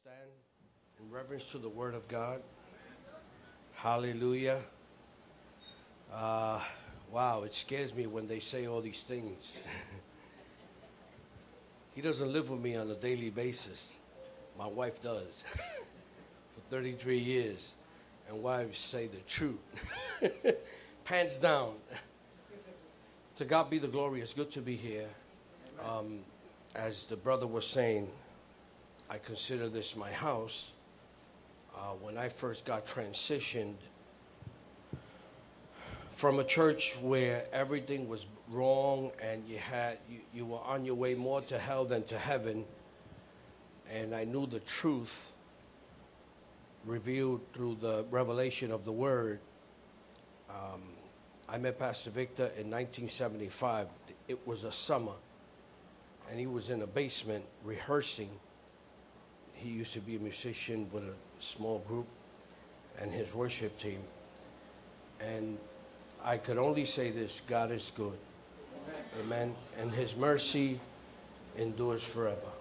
stand in reverence to the Word of God. Hallelujah. Uh, wow, it scares me when they say all these things. he doesn't live with me on a daily basis. My wife does for 33 years. And wives say the truth. Pants down. to God be the glory. It's good to be here. Um, as the brother was saying, I consider this my house. Uh, when I first got transitioned from a church where everything was wrong and you had you, you were on your way more to hell than to heaven, and I knew the truth revealed through the revelation of the Word. Um, I met Pastor Victor in 1975. It was a summer, and he was in a basement rehearsing he used to be a musician with a small group and his worship team. And I could only say this God is good. Amen. And his mercy endures forever.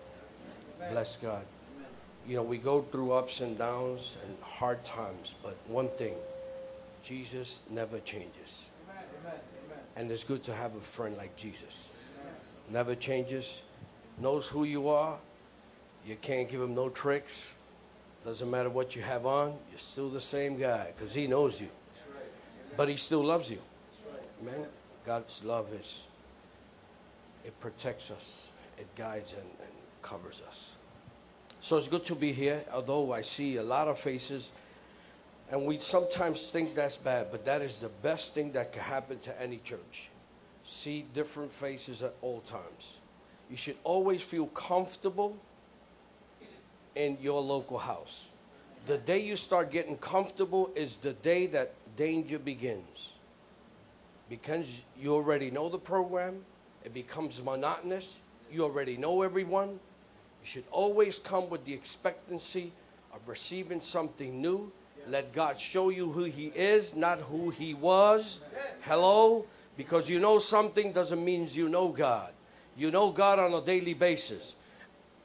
Bless God. You know, we go through ups and downs and hard times, but one thing Jesus never changes. Amen. And it's good to have a friend like Jesus. Never changes, knows who you are, you can't give him no tricks. Doesn't matter what you have on, you're still the same guy because he knows you. But he still loves you. Amen. God's love is, it protects us, it guides and, and covers us. So it's good to be here, although I see a lot of faces. And we sometimes think that's bad, but that is the best thing that can happen to any church. See different faces at all times. You should always feel comfortable in your local house. The day you start getting comfortable is the day that danger begins. Because you already know the program, it becomes monotonous. You already know everyone. You should always come with the expectancy of receiving something new. Let God show you who He is, not who He was. Hello? Because you know something doesn't mean you know God. You know God on a daily basis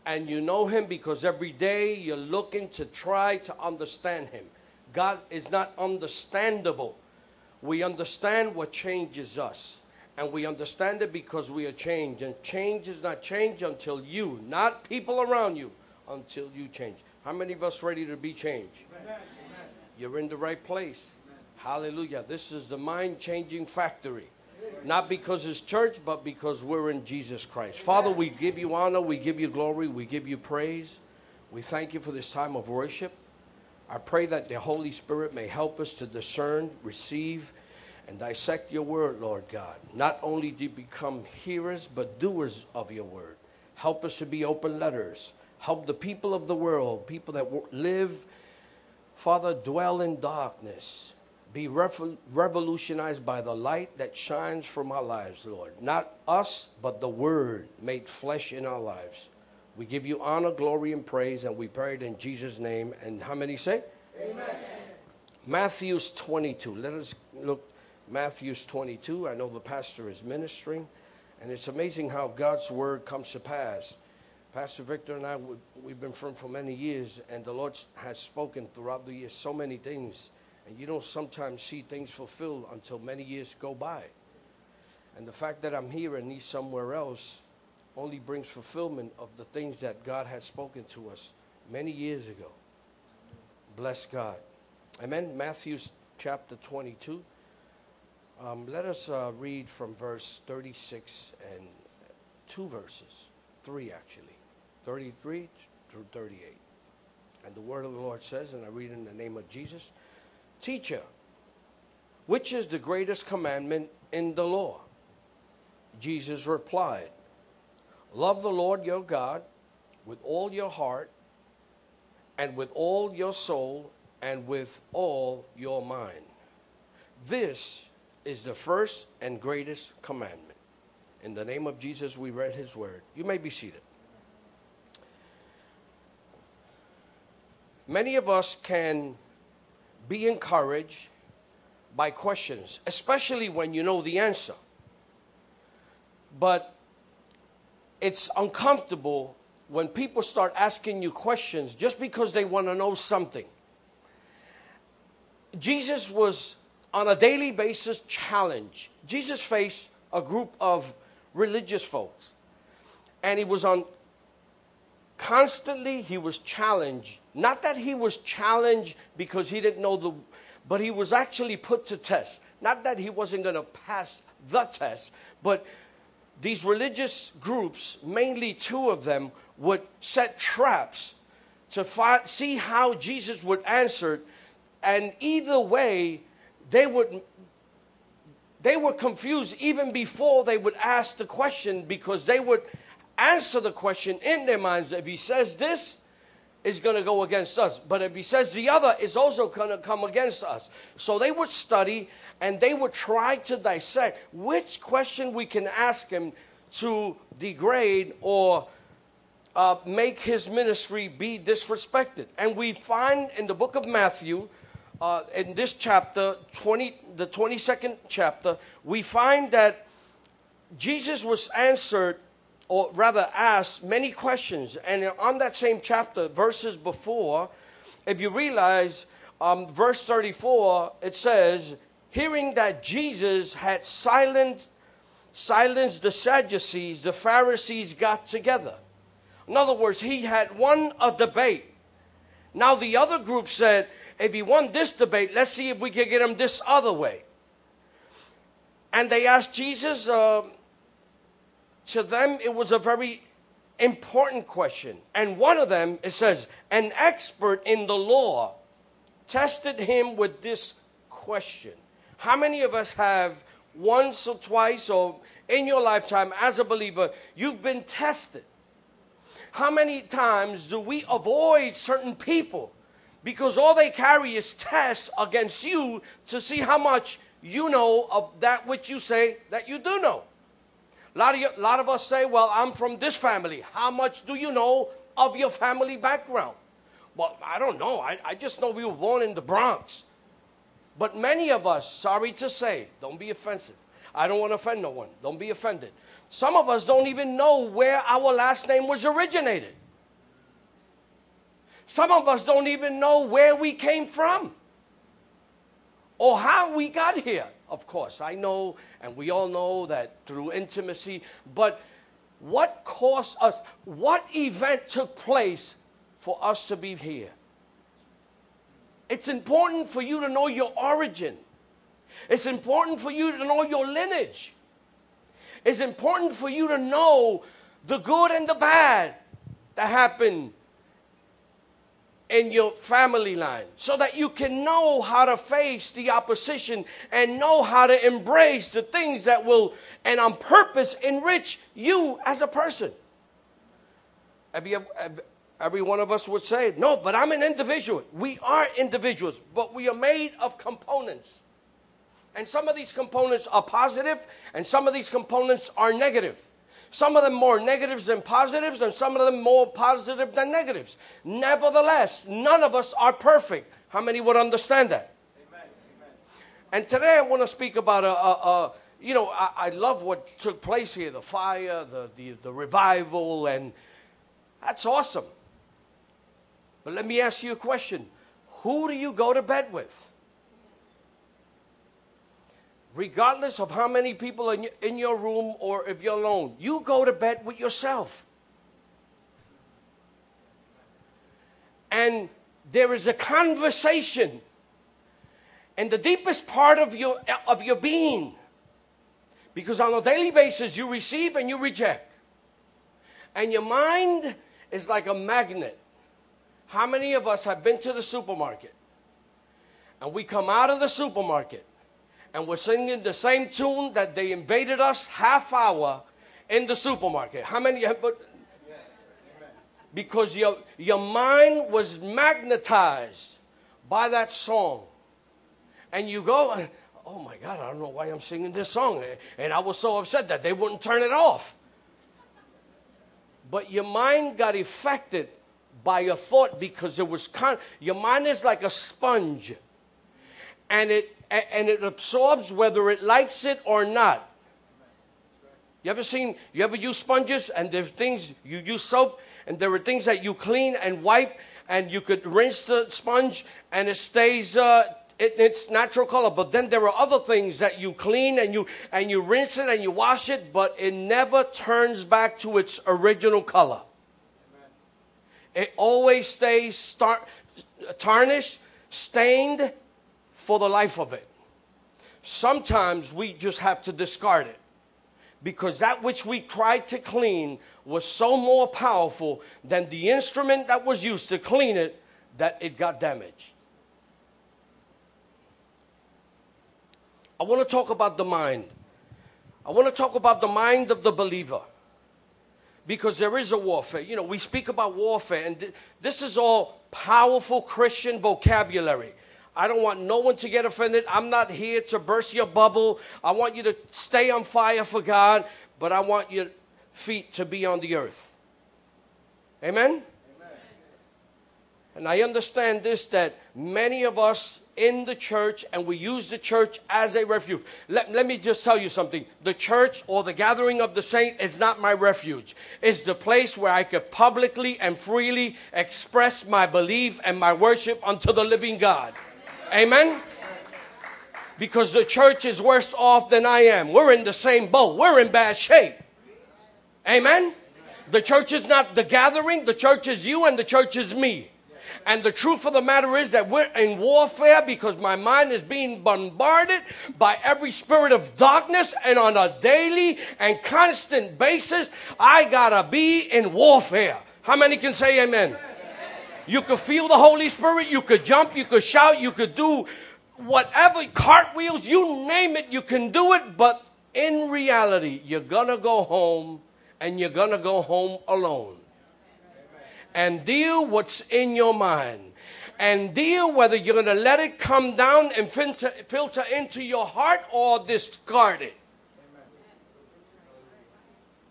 and you know him because every day you're looking to try to understand him. God is not understandable. We understand what changes us. And we understand it because we are changed. And change is not change until you, not people around you, until you change. How many of us ready to be changed? Amen. You're in the right place. Amen. Hallelujah. This is the mind changing factory. Not because it's church, but because we're in Jesus Christ. Father, we give you honor, we give you glory, we give you praise. We thank you for this time of worship. I pray that the Holy Spirit may help us to discern, receive, and dissect your word, Lord God. Not only to become hearers, but doers of your word. Help us to be open letters. Help the people of the world, people that live, Father, dwell in darkness be revolutionized by the light that shines from our lives, Lord. Not us, but the Word made flesh in our lives. We give you honor, glory, and praise, and we pray it in Jesus' name. And how many say? Amen. Matthew's 22. Let us look Matthew's 22. I know the pastor is ministering, and it's amazing how God's word comes to pass. Pastor Victor and I, we've been friends for many years, and the Lord has spoken throughout the years so many things and you don't sometimes see things fulfilled until many years go by. And the fact that I'm here and he's somewhere else only brings fulfillment of the things that God had spoken to us many years ago. Bless God. Amen. Matthew chapter 22. Um, let us uh, read from verse 36 and two verses, three actually, 33 through 38. And the word of the Lord says, and I read in the name of Jesus. Teacher, which is the greatest commandment in the law? Jesus replied, Love the Lord your God with all your heart, and with all your soul, and with all your mind. This is the first and greatest commandment. In the name of Jesus, we read his word. You may be seated. Many of us can be encouraged by questions, especially when you know the answer. But it's uncomfortable when people start asking you questions just because they want to know something. Jesus was on a daily basis challenged. Jesus faced a group of religious folks. And he was on constantly he was challenged. Not that he was challenged because he didn't know the but he was actually put to test. Not that he wasn't going to pass the test, but these religious groups, mainly two of them, would set traps to see how Jesus would answer. And either way, they would they were confused even before they would ask the question because they would answer the question in their minds. If he says this, is going to go against us. But if he says the other is also going to come against us. So they would study and they would try to dissect which question we can ask him to degrade or uh, make his ministry be disrespected. And we find in the book of Matthew, uh, in this chapter, 20, the 22nd chapter, we find that Jesus was answered or rather asked many questions. And on that same chapter, verses before, if you realize, um, verse 34, it says, Hearing that Jesus had silenced, silenced the Sadducees, the Pharisees got together. In other words, he had won a debate. Now the other group said, if he won this debate, let's see if we can get him this other way. And they asked Jesus, uh, to them, it was a very important question. And one of them, it says, an expert in the law tested him with this question. How many of us have once or twice or in your lifetime as a believer, you've been tested? How many times do we avoid certain people because all they carry is tests against you to see how much you know of that which you say that you do know? A lot, of you, lot of us say, well, I'm from this family. How much do you know of your family background? Well, I don't know. I, I just know we were born in the Bronx. But many of us, sorry to say, don't be offensive. I don't want to offend no one. Don't be offended. Some of us don't even know where our last name was originated. Some of us don't even know where we came from or how we got here. Of course, I know, and we all know that through intimacy, but what caused us, what event took place for us to be here? It's important for you to know your origin. It's important for you to know your lineage. It's important for you to know the good and the bad that happened in your family line so that you can know how to face the opposition and know how to embrace the things that will and on purpose enrich you as a person. Every, every one of us would say no but i'm an individual. We are individuals but we are made of components. And some of these components are positive and some of these components are negative some of them more negatives than positives, and some of them more positive than negatives. Nevertheless, none of us are perfect. How many would understand that? Amen. Amen. And today I want to speak about a, a, a you know, I, I, love what took place here the fire, the, the, the revival, and that's awesome. But let me ask you a question Who do you go to bed with? Regardless of how many people are in your room or if you're alone, you go to bed with yourself. And there is a conversation in the deepest part of your, of your being. Because on a daily basis, you receive and you reject. And your mind is like a magnet. How many of us have been to the supermarket? And we come out of the supermarket and we're singing the same tune that they invaded us half hour in the supermarket. How many have but because your, your mind was magnetized by that song. And you go, oh my God, I don't know why I'm singing this song. And I was so upset that they wouldn't turn it off. But your mind got affected by your thought because it was con- your mind is like a sponge and it and it absorbs whether it likes it or not. You ever seen, you ever use sponges and there's things, you use soap and there are things that you clean and wipe and you could rinse the sponge and it stays uh, in its natural color. But then there are other things that you clean and you, and you rinse it and you wash it, but it never turns back to its original color. It always stays start, tarnished, stained for the life of it. Sometimes we just have to discard it because that which we tried to clean was so more powerful than the instrument that was used to clean it that it got damaged. I want to talk about the mind. I want to talk about the mind of the believer. Because there is a warfare. You know, we speak about warfare, and th- this is all powerful Christian vocabulary. I don't want no one to get offended. I'm not here to burst your bubble. I want you to stay on fire for God, but I want your feet to be on the earth. Amen? Amen. And I understand this that many of us in the church and we use the church as a refuge. Let, let me just tell you something. The church or the gathering of the saints is not my refuge. It's the place where I could publicly and freely express my belief and my worship unto the living God. Amen? Because the church is worse off than I am. We're in the same boat. We're in bad shape. Amen? The church is not the gathering, the church is you, and the church is me. And the truth of the matter is that we're in warfare because my mind is being bombarded by every spirit of darkness, and on a daily and constant basis, I gotta be in warfare. How many can say amen? You could feel the Holy Spirit. You could jump. You could shout. You could do whatever, cartwheels, you name it, you can do it. But in reality, you're going to go home and you're going to go home alone. And deal what's in your mind. And deal whether you're going to let it come down and filter, filter into your heart or discard it.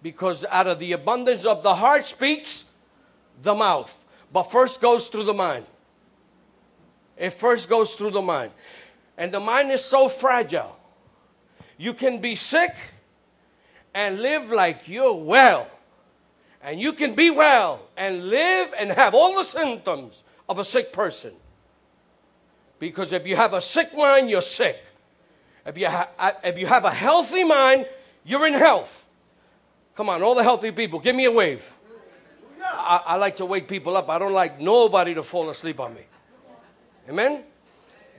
Because out of the abundance of the heart speaks the mouth. But first goes through the mind. It first goes through the mind. And the mind is so fragile. You can be sick and live like you're well. And you can be well and live and have all the symptoms of a sick person. Because if you have a sick mind, you're sick. If you, ha- uh, if you have a healthy mind, you're in health. Come on, all the healthy people, give me a wave. I, I like to wake people up. I don't like nobody to fall asleep on me. Amen?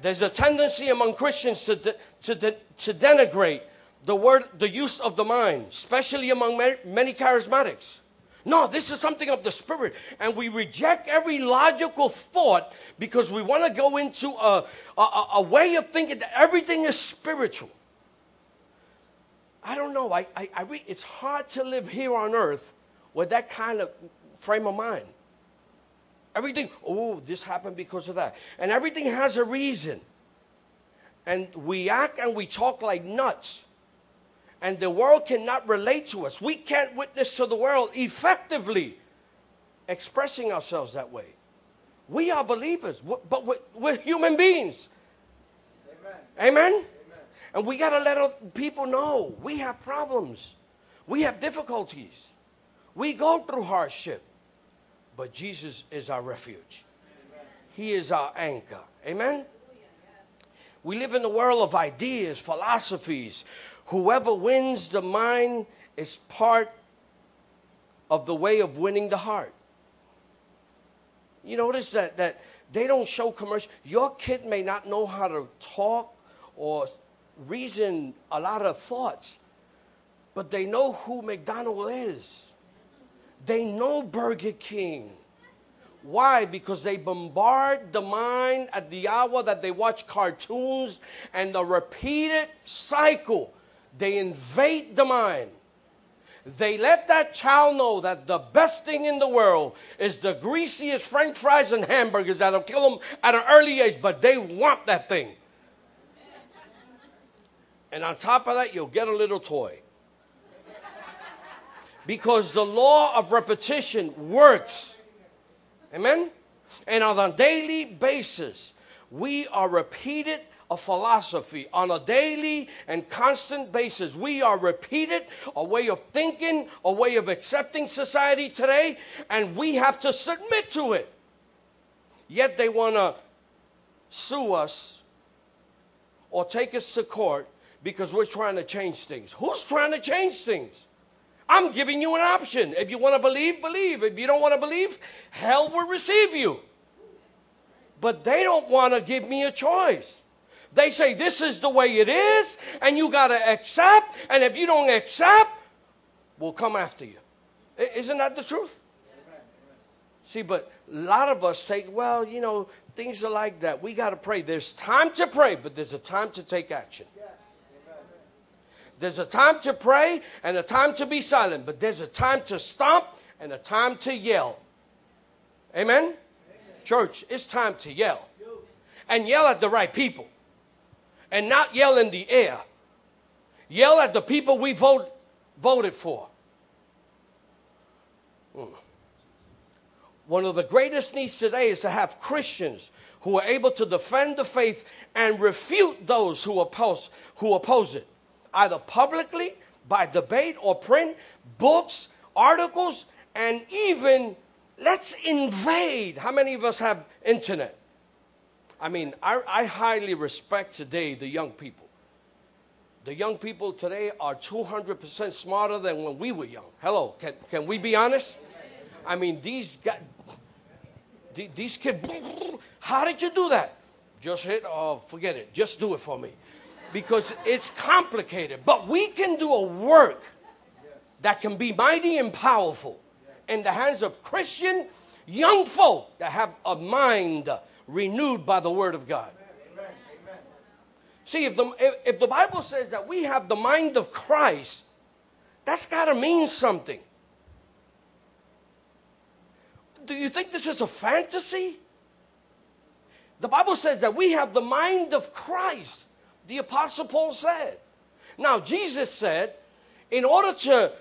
There's a tendency among Christians to, de, to, de, to denigrate the word, the use of the mind, especially among many, charismatics. No, this is something of the spirit. And we reject every logical thought because we want to go into a, a, a, way of thinking that everything is spiritual. I don't know. I, I, I re- it's hard to live here on earth with that kind of frame of mind. Everything, oh, this happened because of that. And everything has a reason. And we act and we talk like nuts. And the world cannot relate to us. We can't witness to the world effectively expressing ourselves that way. We are believers, but we're, human beings. Amen. Amen? Amen. And we got to let people know we have problems, we have difficulties. We go through hardship, but Jesus is our refuge. He is our anchor. Amen? We live in a world of ideas, philosophies. Whoever wins the mind is part of the way of winning the heart. You notice that, that they don't show commercial. Your kid may not know how to talk or reason a lot of thoughts, but they know who McDonald is. They know Burger King. Why? Because they bombard the mind at the hour that they watch cartoons and the repeated cycle. They invade the mind. They let that child know that the best thing in the world is the greasiest french fries and hamburgers that'll kill them at an early age, but they want that thing. And on top of that, you'll get a little toy because the law of repetition works. Amen? And on a daily basis, we are repeated a philosophy on a daily and constant basis. We are repeated a way of thinking, a way of accepting society today, and we have to submit to it. Yet they want to sue us or take us to court because we're trying to change things. Who's trying to change things? I'm giving you an option. If you want to believe, believe. If you don't want to believe, hell will receive you. But they don't want to give me a choice. They say this is the way it is, and you got to accept. And if you don't accept, we'll come after you. Isn't that the truth? See, but a lot of us take, well, you know, things are like that. We got to pray. There's time to pray, but there's a time to take action. There's a time to pray and a time to be silent, but there's a time to stomp and a time to yell. Amen? Amen? Church, it's time to yell. And yell at the right people. And not yell in the air. Yell at the people we vote, voted for. Hmm. One of the greatest needs today is to have Christians who are able to defend the faith and refute those who oppose, who oppose it either publicly, by debate or print, books, articles, and even let's invade. How many of us have internet? I mean, I, I highly respect today the young people. The young people today are 200% smarter than when we were young. Hello, can, can we be honest? I mean, these guys, these kids, how did you do that? Just hit, oh, forget it. Just do it for me because it's complicated. But we can do a work that can be mighty and powerful in the hands of Christian young folk that have a mind renewed by the Word of God. See, if the, if, the Bible says that we have the mind of Christ, that's got to mean something. Do you think this is a fantasy? The Bible says that we have the mind of Christ the Apostle Paul said. Now, Jesus said, in order to,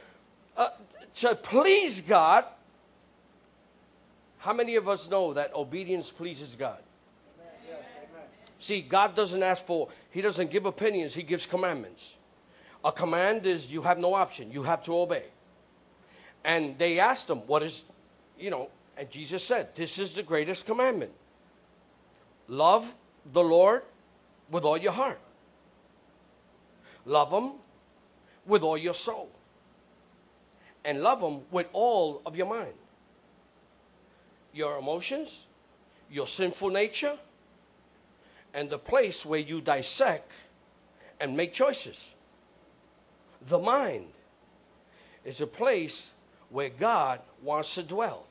uh, to please God, how many of us know that obedience pleases God? Yes, See, God doesn't ask for, He doesn't give opinions, He gives commandments. A command is you have no option, you have to obey. And they asked him, What is, you know, and Jesus said, This is the greatest commandment. Love the Lord with all your heart. Love Him with all your soul. And love Him with all of your mind. Your emotions, your sinful nature, and the place where you dissect and make choices. The mind is a place where God wants to dwell.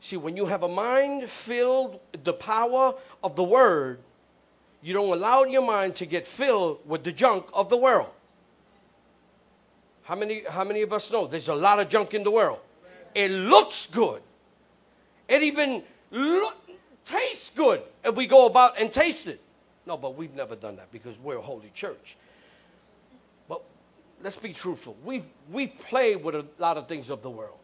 See, when you have a mind filled with the power of the Word, you don't allow your mind to get filled with the junk of the world. How many, how many of us know there's a lot of junk in the world? It looks good. It even lo- tastes good if we go about and taste it. No, but we've never done that because we're a holy church. But let's be truthful. We've, we've played with a lot of things of the world.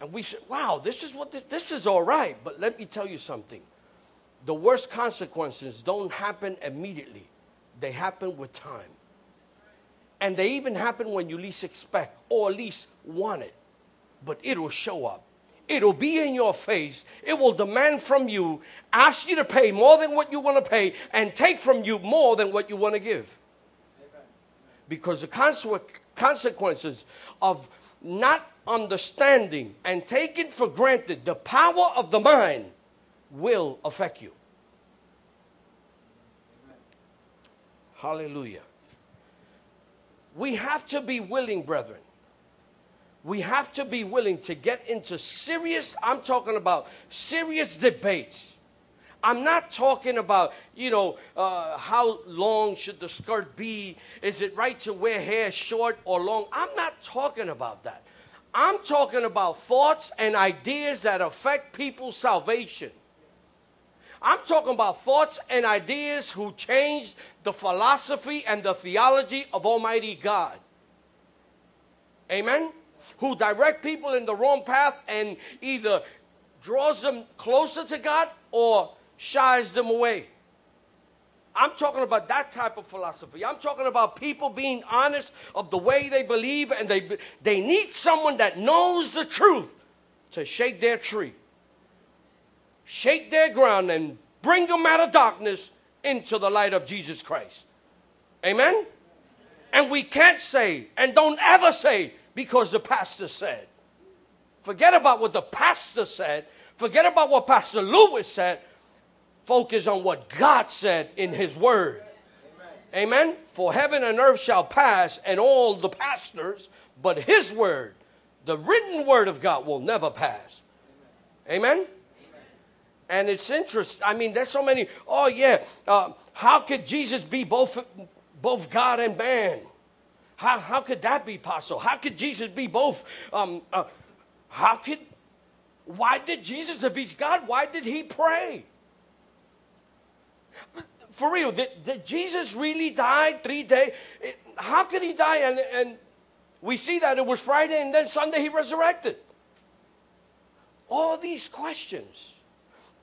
And we said, wow, this is what this, this is all right. But let me tell you something the worst consequences don't happen immediately, they happen with time. And they even happen when you least expect or least want it. But it'll show up. It'll be in your face. It will demand from you, ask you to pay more than what you want to pay, and take from you more than what you want to give. Because the consequences of not understanding and taking for granted the power of the mind will affect you. Hallelujah. We have to be willing, brethren. We have to be willing to get into serious, I'm talking about serious debates. I'm not talking about, you know, uh, how long should the skirt be? Is it right to wear hair short or long? I'm not talking about that. I'm talking about thoughts and ideas that affect people's salvation. I'm talking about thoughts and ideas who changed the philosophy and the theology of Almighty God. Amen? Who direct people in the wrong path and either draws them closer to God or shies them away. I'm talking about that type of philosophy. I'm talking about people being honest of the way they believe, and they, they need someone that knows the truth to shake their tree, shake their ground, and bring them out of darkness into the light of Jesus Christ. Amen? And we can't say, and don't ever say, because the pastor said. Forget about what the pastor said. Forget about what Pastor Lewis said. Focus on what God said in His Word. Amen. Amen. For heaven and earth shall pass, and all the pastors, but His Word, the written Word of God, will never pass. Amen. And it's interesting. I mean, there's so many. Oh yeah. Uh, how could Jesus be both both God and man? How how could that be possible? How could Jesus be both? Um, uh, how could? Why did Jesus, if he's God, why did he pray? For real, did, did Jesus really die three days? How could he die? And, and we see that it was Friday and then Sunday he resurrected. All these questions.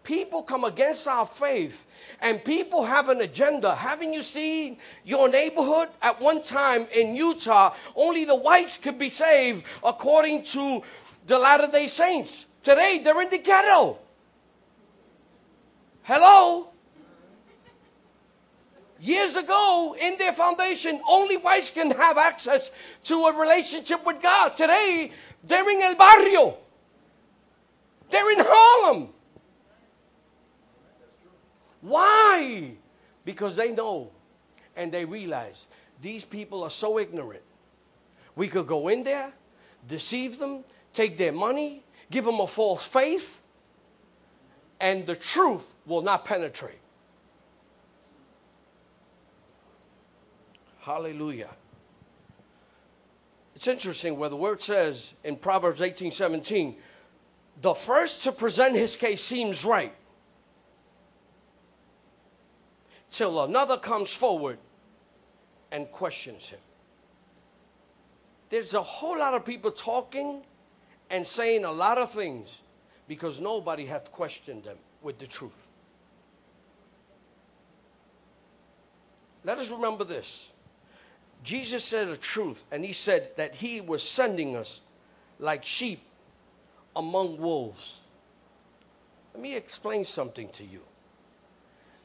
People come against our faith and people have an agenda. Haven't you seen your neighborhood? At one time in Utah, only the whites could be saved according to the Latter day Saints. Today, they're in the ghetto. Hello? Years ago, in their foundation, only whites can have access to a relationship with God. Today, they're in El Barrio. They're in Harlem. Why? Because they know and they realize these people are so ignorant. We could go in there, deceive them, take their money, give them a false faith, and the truth will not penetrate. Hallelujah. It's interesting where the word says in Proverbs 18 17, the first to present his case seems right, till another comes forward and questions him. There's a whole lot of people talking and saying a lot of things because nobody hath questioned them with the truth. Let us remember this. Jesus said a truth, and he said that he was sending us like sheep among wolves. Let me explain something to you.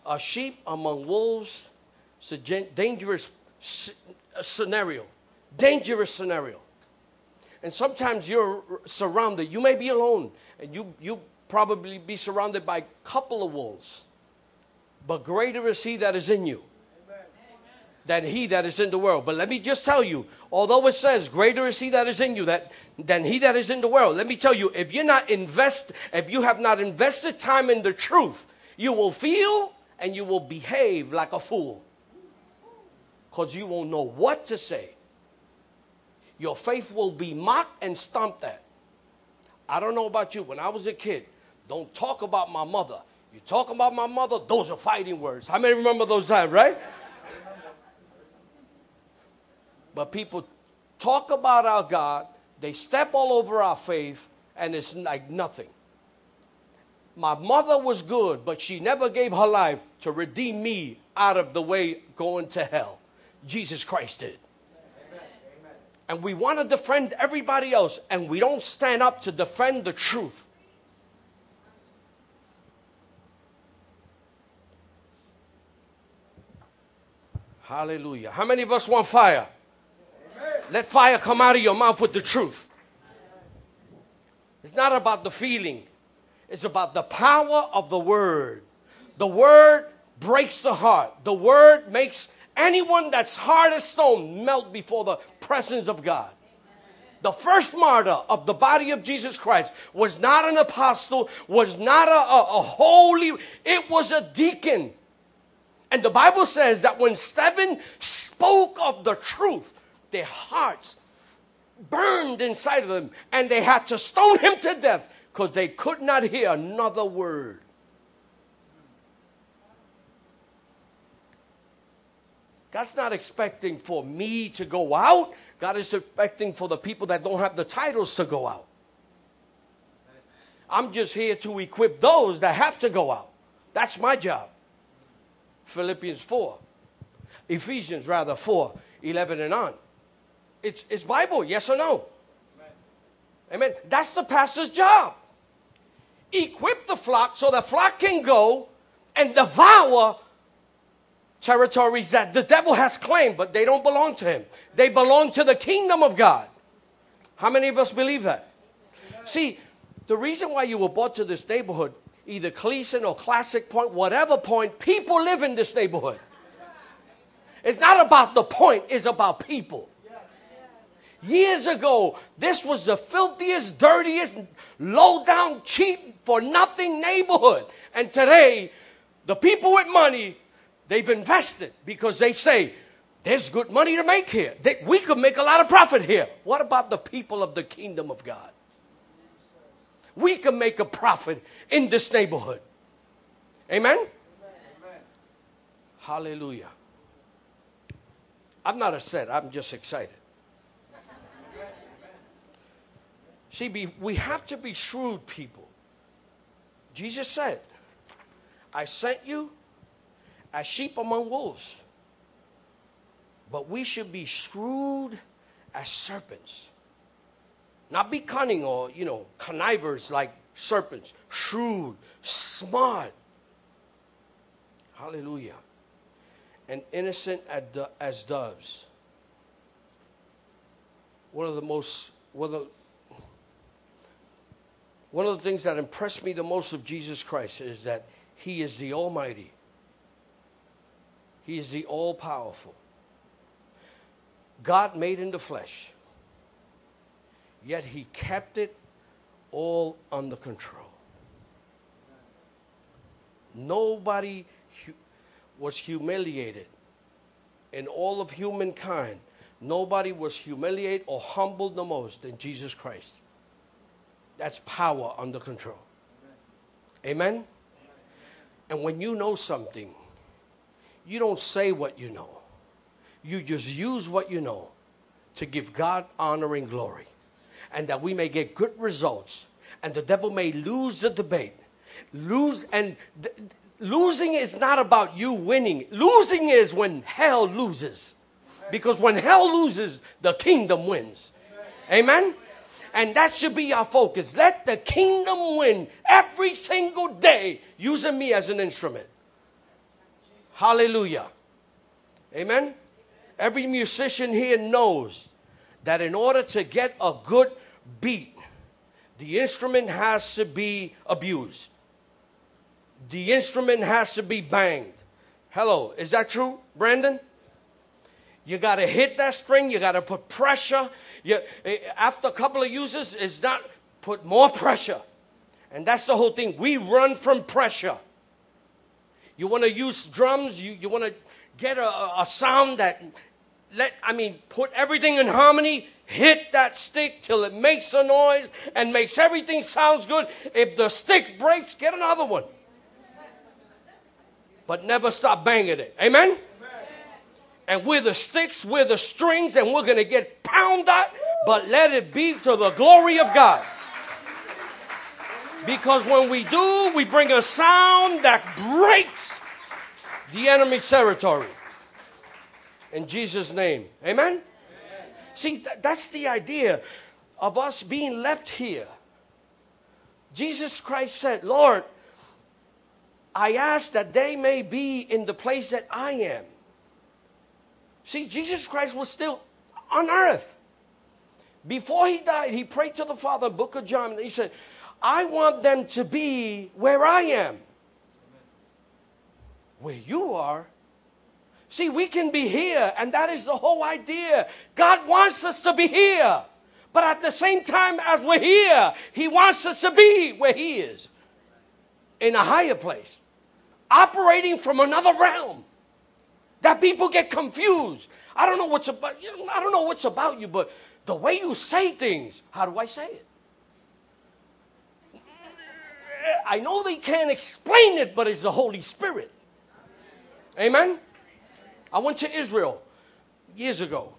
A sheep among wolves is a dangerous scenario. Dangerous scenario. And sometimes you're surrounded. You may be alone, and you you probably be surrounded by a couple of wolves. But greater is he that is in you than he that is in the world. But let me just tell you, although it says greater is he that is in you that than he that is in the world, let me tell you, if you're not invest, if you have not invested time in the truth, you will feel and you will behave like a fool. Because you won't know what to say your faith will be mocked and stomped at. I don't know about you. When I was a kid, don't talk about my mother. You talk about my mother, those are fighting words. How many remember those times, right? But people talk about our God, they step all over our faith, and it's like nothing. My mother was good, but she never gave her life to redeem me out of the way going to hell. Jesus Christ did and we want to defend everybody else, and we don't stand up to defend the truth. Hallelujah. How many of us want fire? Amen. Let fire come out of your mouth with the truth. It's not about the feeling, it's about the power of the word. The word breaks the heart, the word makes anyone that's hard as stone melt before the presence of God. The first martyr of the body of Jesus Christ was not an apostle, was not a, a, a holy, it was a deacon. And the Bible says that when Stephen spoke of the truth, their hearts burned inside of them and they had to stone him to death because they could not hear another word. God's not expecting for me to go out. God is expecting for the people that don't have the titles to go out. I'm just here to equip those that have to go out. That's my job. Philippians 4, Ephesians rather 4, 11 and on. It's, it's Bible, yes or no? Amen. That's the pastor's job. Equip the flock so the flock can go and devour territories that the devil has claimed, but they don't belong to him. They belong to the kingdom of God. How many of us believe that? See, the reason why you were brought to this neighborhood, either Clason or Clason Point, whatever point, people live in this neighborhood. It's not about the point, it's about people. Years ago, this was the filthiest, dirtiest, low down, cheap, for nothing neighborhood. And today, the people with money, they've invested because they say, there's good money to make here. That we could make a lot of profit here. What about the people of the kingdom of God? We can make a profit in this neighborhood. Amen? Amen. Hallelujah. I'm not upset, I'm just excited. See, be, we have to be shrewd people. Jesus said, I sent you as sheep among wolves. But we should be shrewd as serpents. Not be cunning or, you know, connivers like serpents. Shrewd, smart. Hallelujah. And innocent as doves. One of the most, one of the, one of the things that impressed me the most of Jesus Christ is that he is the Almighty. He is the all powerful. God made in the flesh, yet he kept it all under control. Nobody was humiliated in all of humankind. Nobody was humiliated or humbled the most than Jesus Christ. That's power under control. Amen? Amen? And when you know something, you don't say what you know. You just use what you know to give God honor and glory. And that we may get good results. And the devil may lose the debate. Lose and th- losing is not about you winning. Losing is when hell loses. Because when hell loses, the kingdom wins. Amen? And that should be our focus. Let the kingdom win every single day using me as an instrument. Hallelujah. Amen. Every musician here knows that in order to get a good beat, the instrument has to be abused. The instrument has to be banged. Hello, is that true, Brandon? You got to hit that string, you got to put pressure. You, eh, after a couple of uses, it's not put more pressure. And that's the whole thing. We run from pressure. You want to use drums, you, you want to get a, a sound that let I mean put everything in harmony, hit that stick till it makes a noise and makes everything sounds good. If the stick breaks, get another one. But never stop banging it. Amen? And we're the sticks, we're the strings, and we're gonna get pounded, but let it be to the glory of God. Because when we do, we bring a sound that breaks the enemy's territory. In Jesus' name. Amen? Amen. See, th- that's the idea of us being left here. Jesus Christ said, Lord, I ask that they may be in the place that I am. See, Jesus Christ was still on earth. Before he died, he prayed to the Father, book of John, and he said, I want them to be where I am. Where you are. See, we can be here, and that is the whole idea. God wants us to be here. But at the same time as we're here, He wants us to be where He is in a higher place, operating from another realm. That people get confused. I don't know what's about you know, I don't know what's about you, but the way you say things, how do I say it? I know they can't explain it, but it's the Holy Spirit. Amen. I went to Israel years ago.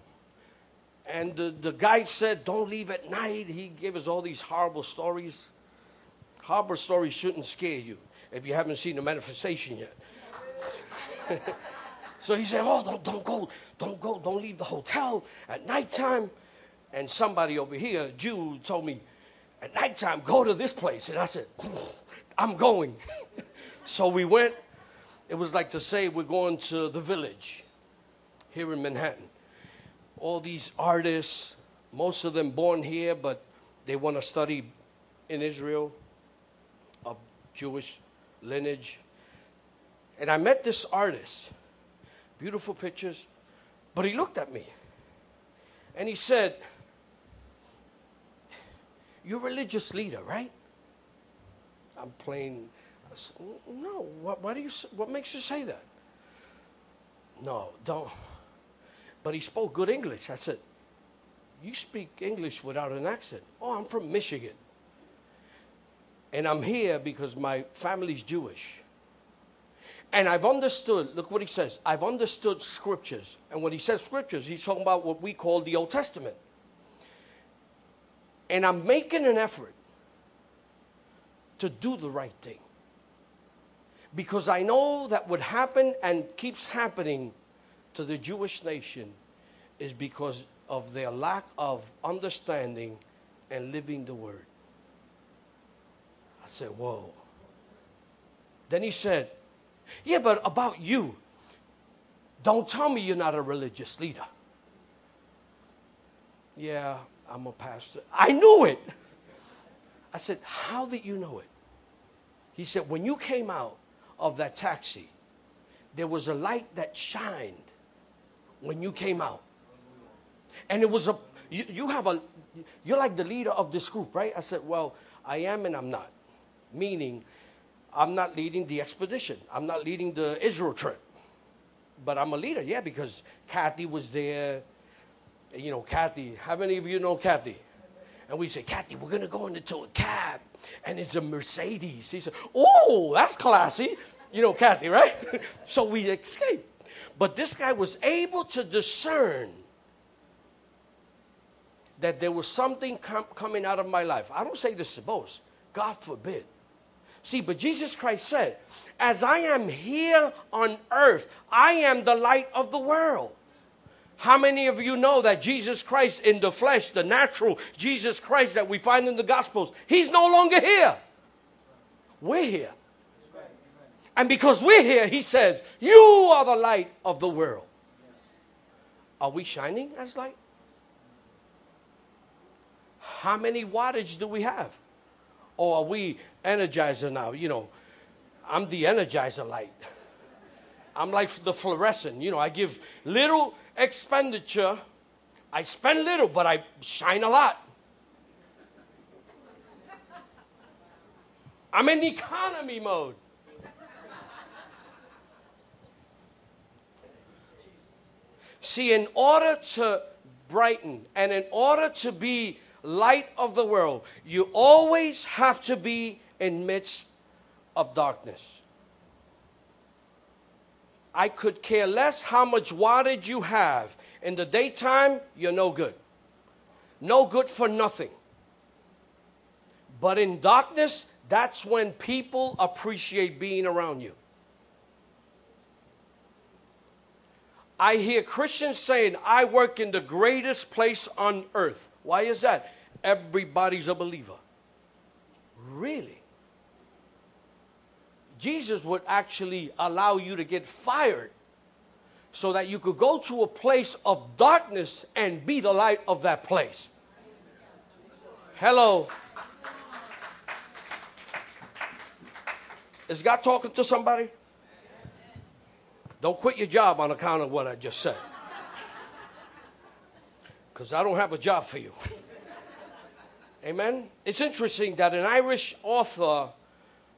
And the, the guide said, Don't leave at night. He gave us all these horrible stories. Horrible stories shouldn't scare you if you haven't seen the manifestation yet. so he said, Oh, don't, don't go, don't go, don't leave the hotel at nighttime. And somebody over here, a Jew, told me, At nighttime, go to this place. And I said, I'm going. so we went. It was like to say, We're going to the village here in Manhattan. All these artists, most of them born here, but they want to study in Israel of Jewish lineage. And I met this artist, beautiful pictures, but he looked at me and he said, You're a religious leader, right? I'm playing. Said, no, what, why do you, what makes you say that? No, don't. But he spoke good English. I said, You speak English without an accent. Oh, I'm from Michigan. And I'm here because my family's Jewish. And I've understood, look what he says. I've understood scriptures. And when he says scriptures, he's talking about what we call the Old Testament. And I'm making an effort to do the right thing. Because I know that what happened and keeps happening to the Jewish nation is because of their lack of understanding and living the word. I said, Whoa. Then he said, Yeah, but about you, don't tell me you're not a religious leader. Yeah, I'm a pastor. I knew it. I said, How did you know it? He said, When you came out of that taxi, there was a light that shined when you came out. And it was a, you, you have a, you're like the leader of this group, right? I said, Well, I am and I'm not. Meaning, I'm not leading the expedition, I'm not leading the Israel trip. But I'm a leader, yeah, because Kathy was there. You know, Kathy, how many of you know Kathy? And we say, Kathy, we're going to go into a cab. And it's a Mercedes. He said, Oh, that's classy. You know, Kathy, right? so we escaped. But this guy was able to discern that there was something com- coming out of my life. I don't say this to boast, God forbid. See, but Jesus Christ said, As I am here on earth, I am the light of the world. How many of you know that Jesus Christ in the flesh, the natural Jesus Christ that we find in the Gospels, he's no longer here? We're here. And because we're here, he says, You are the light of the world. Are we shining as light? How many wattage do we have? Or are we energizer now? You know, I'm the energizer light. I'm like the fluorescent. You know, I give little expenditure. I spend little, but I shine a lot. I'm in economy mode. See, in order to brighten and in order to be light of the world, you always have to be in midst of darkness. I could care less how much wattage you have. In the daytime, you're no good. No good for nothing. But in darkness, that's when people appreciate being around you. I hear Christians saying, I work in the greatest place on earth. Why is that? Everybody's a believer. Really? Jesus would actually allow you to get fired so that you could go to a place of darkness and be the light of that place. Hello. Is God talking to somebody? Don't quit your job on account of what I just said. Because I don't have a job for you. Amen? It's interesting that an Irish author,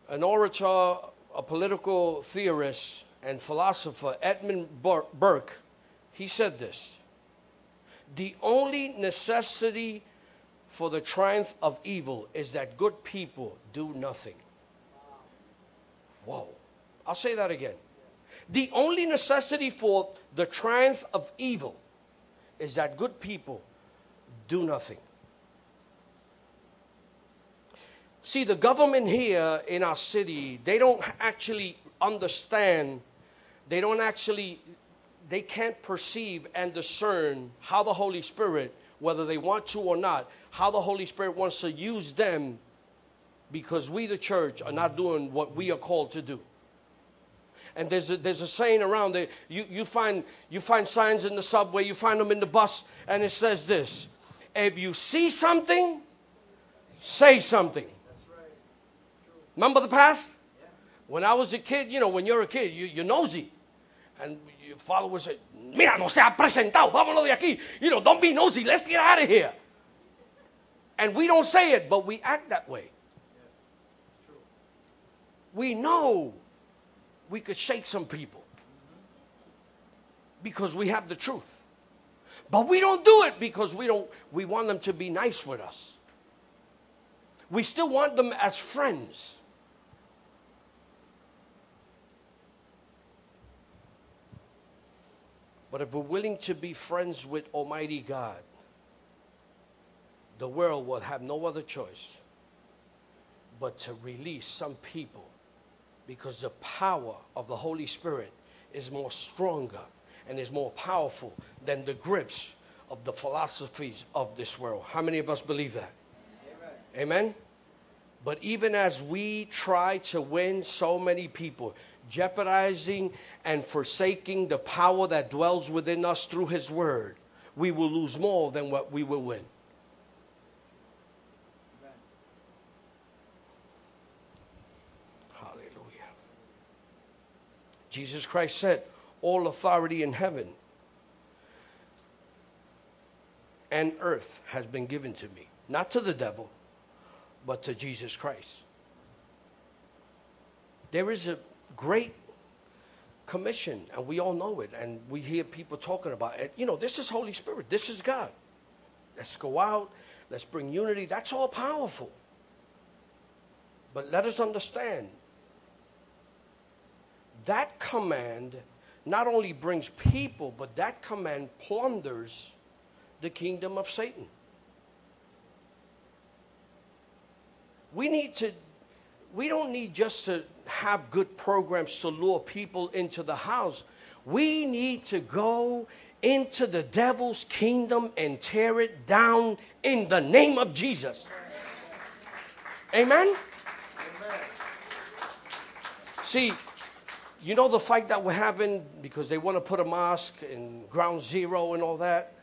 an orator, a political theorist, and philosopher, Edmund Burke, he said this The only necessity for the triumph of evil is that good people do nothing. Whoa. I'll say that again. The only necessity for the triumph of evil is that good people do nothing. See, the government here in our city, they don't actually understand they don't actually, they can't perceive and discern how the Holy Spirit, whether they want to or not, how the Holy Spirit wants to use them because we, the church, are not doing what we are called to do. And there's a, there's a saying around there. You, you, find, you find signs in the subway, you find them in the bus, and it says this If you see something, say something. Remember the past? When I was a kid, you know, when you're a kid, you, you're nosy. And your father would say, Mira, no se ha presentado, vámonos de aquí. You know, don't be nosy, let's get out of here. And we don't say it, but we act that way. We know we could shake some people because we have the truth. But we don't do it because we don't we want them to be nice with us. We still want them as friends. But if we're willing to be friends with Almighty God, the world will have no other choice but to release some people because the power of the Holy Spirit is more stronger and is more powerful than the grips of the philosophies of this world. How many of us believe that? Amen. Amen? But even as we try to win so many people, jeopardizing and forsaking the power that dwells within us through His Word, we will lose more than what we will win. Hallelujah. Jesus Christ said, All authority in heaven and earth has been given to me. Not to the devil, but to Jesus Christ. There is a great commission, and we all know it, and we hear people talking about it. You know, this is Holy Spirit, this is God. Let's go out, let's bring unity. That's all powerful. But let us understand that command not only brings people, but that command plunders the kingdom of Satan. We need to, we don't need just to have good programs to lure people into the house. We need to go into the devil's kingdom and tear it down in the name of Jesus. Amen? Amen. See, you know the fight that we're having because they want to put a mosque in ground zero and all that?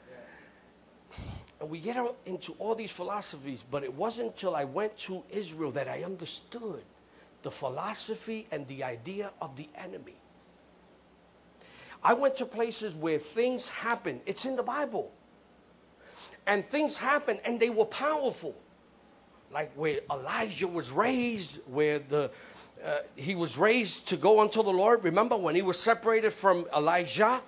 And we get into all these philosophies, but it wasn't until I went to Israel that I understood the philosophy and the idea of the enemy. I went to places where things happen. It's in the Bible. And things happen and they were powerful. Like where Elijah was raised, where the uh, he was raised to go unto the Lord. Remember when he was separated from Elijah?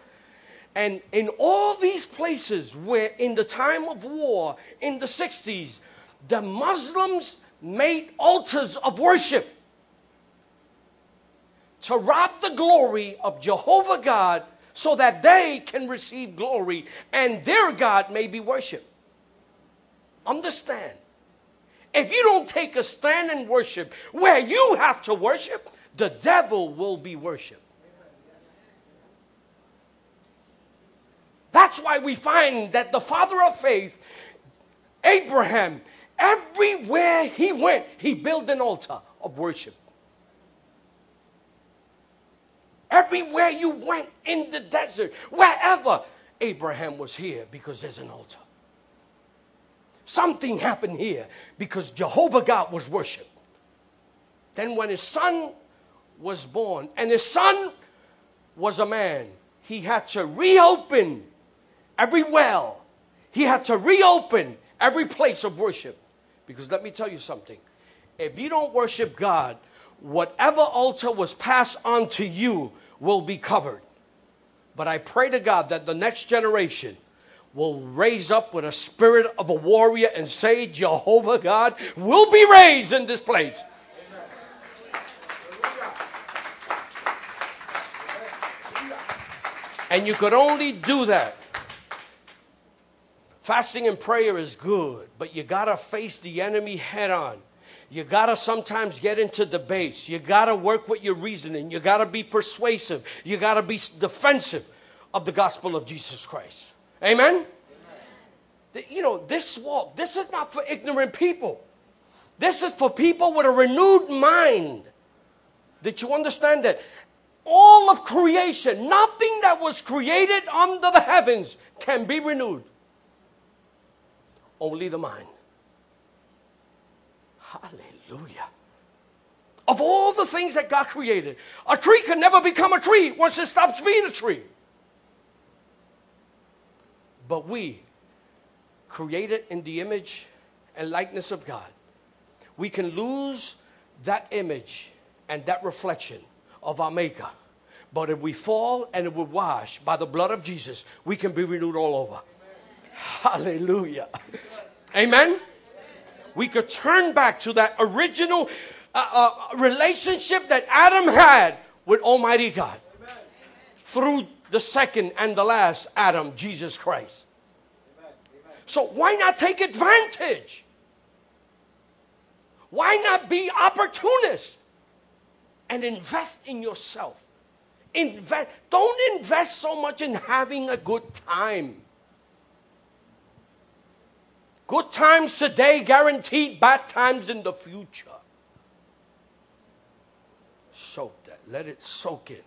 And in all these places where, in the time of war in the 60s, the Muslims made altars of worship to rob the glory of Jehovah God so that they can receive glory and their God may be worshiped. Understand if you don't take a stand and worship where you have to worship, the devil will be worshiped. That's why we find that the father of faith, Abraham, everywhere he went, he built an altar of worship. Everywhere you went in the desert, wherever, Abraham was here because there's an altar. Something happened here because Jehovah God was worshiped. Then, when his son was born, and his son was a man, he had to reopen every well, he had to reopen every place of worship. Because let me tell you something if you don't worship God, whatever altar was passed on to you will be covered. But I pray to God that the next generation will raise up with a spirit of a warrior and say, Jehovah God will be raised in this place. And you could only do that. Fasting and prayer is good, but you got to face the enemy head on. You gotta sometimes get into debates. You gotta work with your reasoning. You gotta be persuasive. You gotta be defensive of the gospel of Jesus Christ. Amen? Amen. You know, this walk, this is not for ignorant people. This is for people with a renewed mind. Did you understand that? All of creation, nothing that was created under the heavens can be renewed. Only the mind. Hallelujah. Of all the things that God created, a tree can never become a tree once it stops being a tree. But we, created in the image and likeness of God, we can lose that image and that reflection of our Maker. But if we fall and if we wash by the blood of Jesus, we can be renewed all over. Hallelujah. Amen. We could turn back to that original uh, uh, relationship that Adam had with Almighty God Amen. through the second and the last Adam, Jesus Christ. Amen. So, why not take advantage? Why not be opportunist and invest in yourself? Invest, don't invest so much in having a good time. Good times today guaranteed bad times in the future. Soak that. Let it soak in.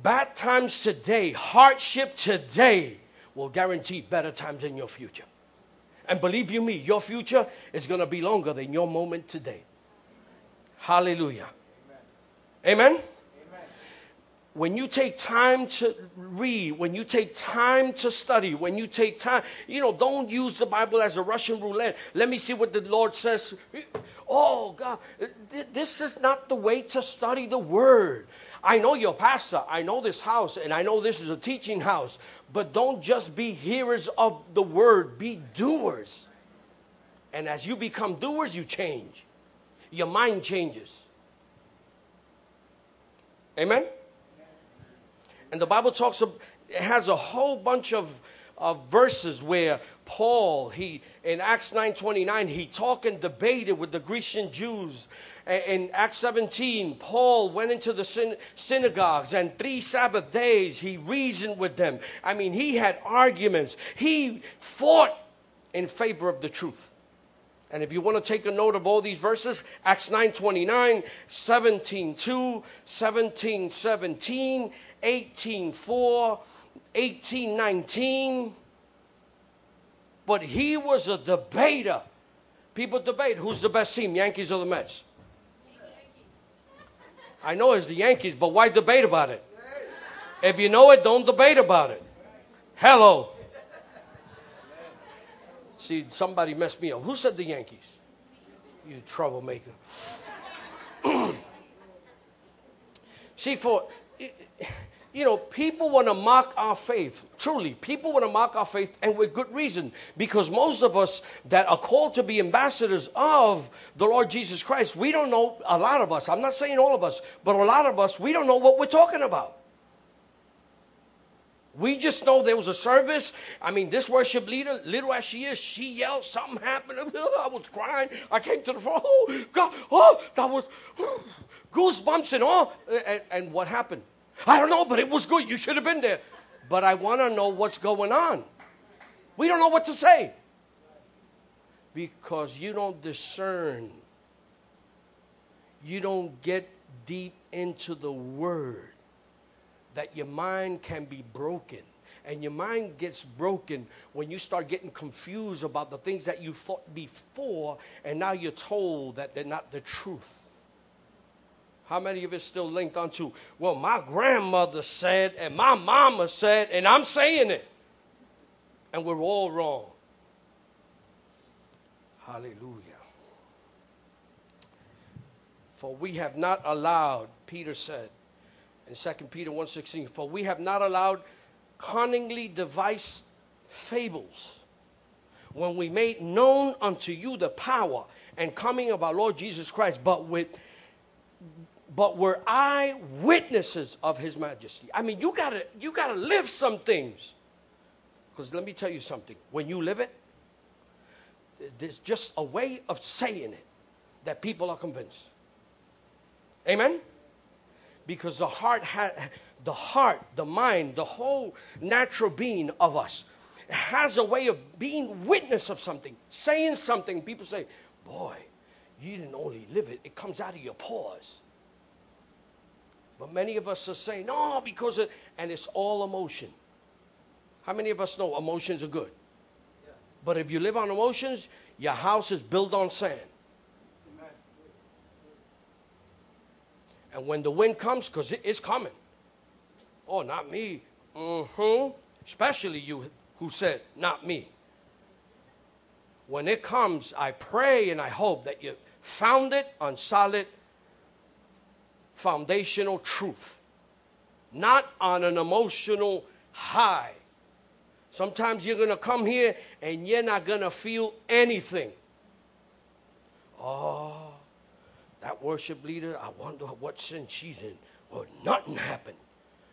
Bad times today, hardship today will guarantee better times in your future. And believe you me, your future is going to be longer than your moment today. Hallelujah. Amen. Amen? When you take time to read, when you take time to study, when you take time, you know, don't use the Bible as a Russian roulette. Let me see what the Lord says. Oh, God, this is not the way to study the Word. I know you're pastor, I know this house, and I know this is a teaching house, but don't just be hearers of the Word, be doers. And as you become doers, you change. Your mind changes. Amen? And the Bible talks, of, it has a whole bunch of, of verses where Paul, he in Acts 9:29, he talked and debated with the Grecian Jews. In Acts 17, Paul went into the syn- synagogues and three Sabbath days he reasoned with them. I mean, he had arguments. He fought in favor of the truth. And if you want to take a note of all these verses, Acts 9 29, 17 2, 17 17, 18 4, 18 19. But he was a debater. People debate who's the best team, Yankees or the Mets? I know it's the Yankees, but why debate about it? If you know it, don't debate about it. Hello. See, somebody messed me up. Who said the Yankees? You troublemaker. See, for, you know, people want to mock our faith. Truly, people want to mock our faith, and with good reason, because most of us that are called to be ambassadors of the Lord Jesus Christ, we don't know, a lot of us, I'm not saying all of us, but a lot of us, we don't know what we're talking about. We just know there was a service. I mean, this worship leader, little as she is, she yelled, something happened. I was crying. I came to the front. Oh, God. Oh, that was goosebumps and all. And, and what happened? I don't know, but it was good. You should have been there. But I want to know what's going on. We don't know what to say because you don't discern. You don't get deep into the word that your mind can be broken. And your mind gets broken when you start getting confused about the things that you thought before, and now you're told that they're not the truth. How many of us still linked onto, well, my grandmother said, and my mama said, and I'm saying it. And we're all wrong. Hallelujah. For we have not allowed, Peter said, in 2 Peter 1.16, for we have not allowed cunningly devised fables when we made known unto you the power and coming of our Lord Jesus Christ, but with but were eyewitnesses of his majesty. I mean, you gotta you gotta live some things. Because let me tell you something. When you live it, there's just a way of saying it that people are convinced. Amen? Because the heart ha- the heart, the mind, the whole natural being of us has a way of being witness of something, saying something. People say, Boy, you didn't only live it, it comes out of your pores. But many of us are saying, No, because of, and it's all emotion. How many of us know emotions are good? Yes. But if you live on emotions, your house is built on sand. Amen. And when the wind comes, because it is coming. Oh, not me. Mm-hmm. Especially you who said, not me. When it comes, I pray and I hope that you found it on solid foundational truth, not on an emotional high. Sometimes you're going to come here and you're not going to feel anything. Oh, that worship leader, I wonder what sin she's in. Well, nothing happened.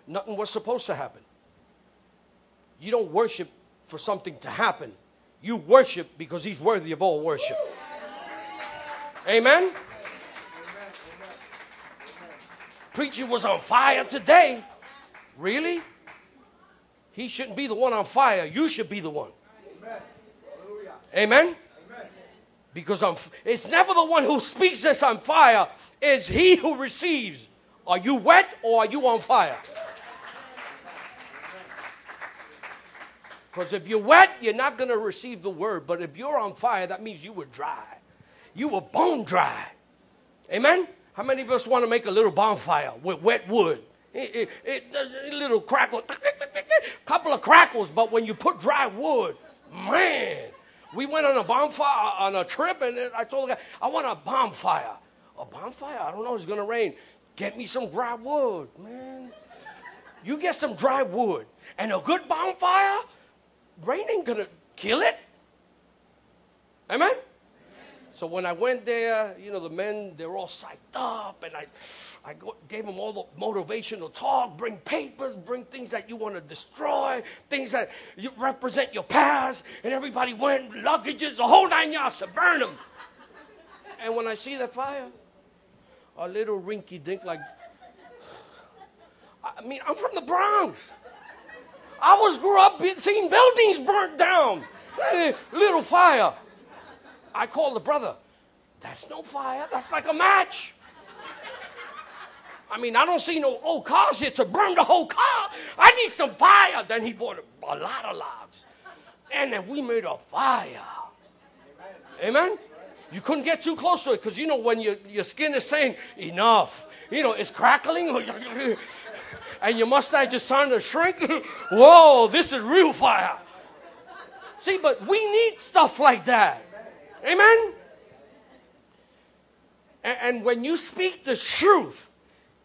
Nothing was supposed to happen. You don't worship for something to happen. You worship because he's worthy of all worship. Amen? Preacher was on fire today. Really? He shouldn't be the one on fire. You should be the one. Amen? Amen. Because I'm, it's never the one who speaks this on fire, it's he who receives. Are you wet or are you on fire? Because if you're wet, you're not going to receive the word. But if you're on fire, that means you were dry. You were bone dry. Amen? How many of us want to make a little bonfire with wet wood? It, it, it, a little crackle, couple of crackles, but when you put dry wood, man, we went on a bonfire uh, on a trip, and I told the guy, I want a bonfire. A bonfire? I don't know. It's gonna rain. Get me some dry wood, man. You get some dry wood and a good bonfire rain ain't gonna kill it. Amen? So when I went there, you know, the men, they're all psyched up, and I, I go, gave them all the motivational talk, bring papers, bring things that you want to destroy, things that you represent your past, and everybody went, luggages, the whole nine yards to burn them. and when I see the fire, a little rinky dink like, I mean, I'm from the Bronx. I was grew up seeing buildings burnt down. Little fire. I called the brother. That's no fire. That's like a match. I mean, I don't see no old cars here to burn the whole car. I need some fire. Then he bought a, a lot of logs. And then we made a fire. Amen? Amen? You couldn't get too close to it because you know when your, your skin is saying, enough, you know, it's crackling and your mustache is starting to shrink. Whoa, this is real fire. See, but we need stuff like that. Amen? And, and when you speak the truth,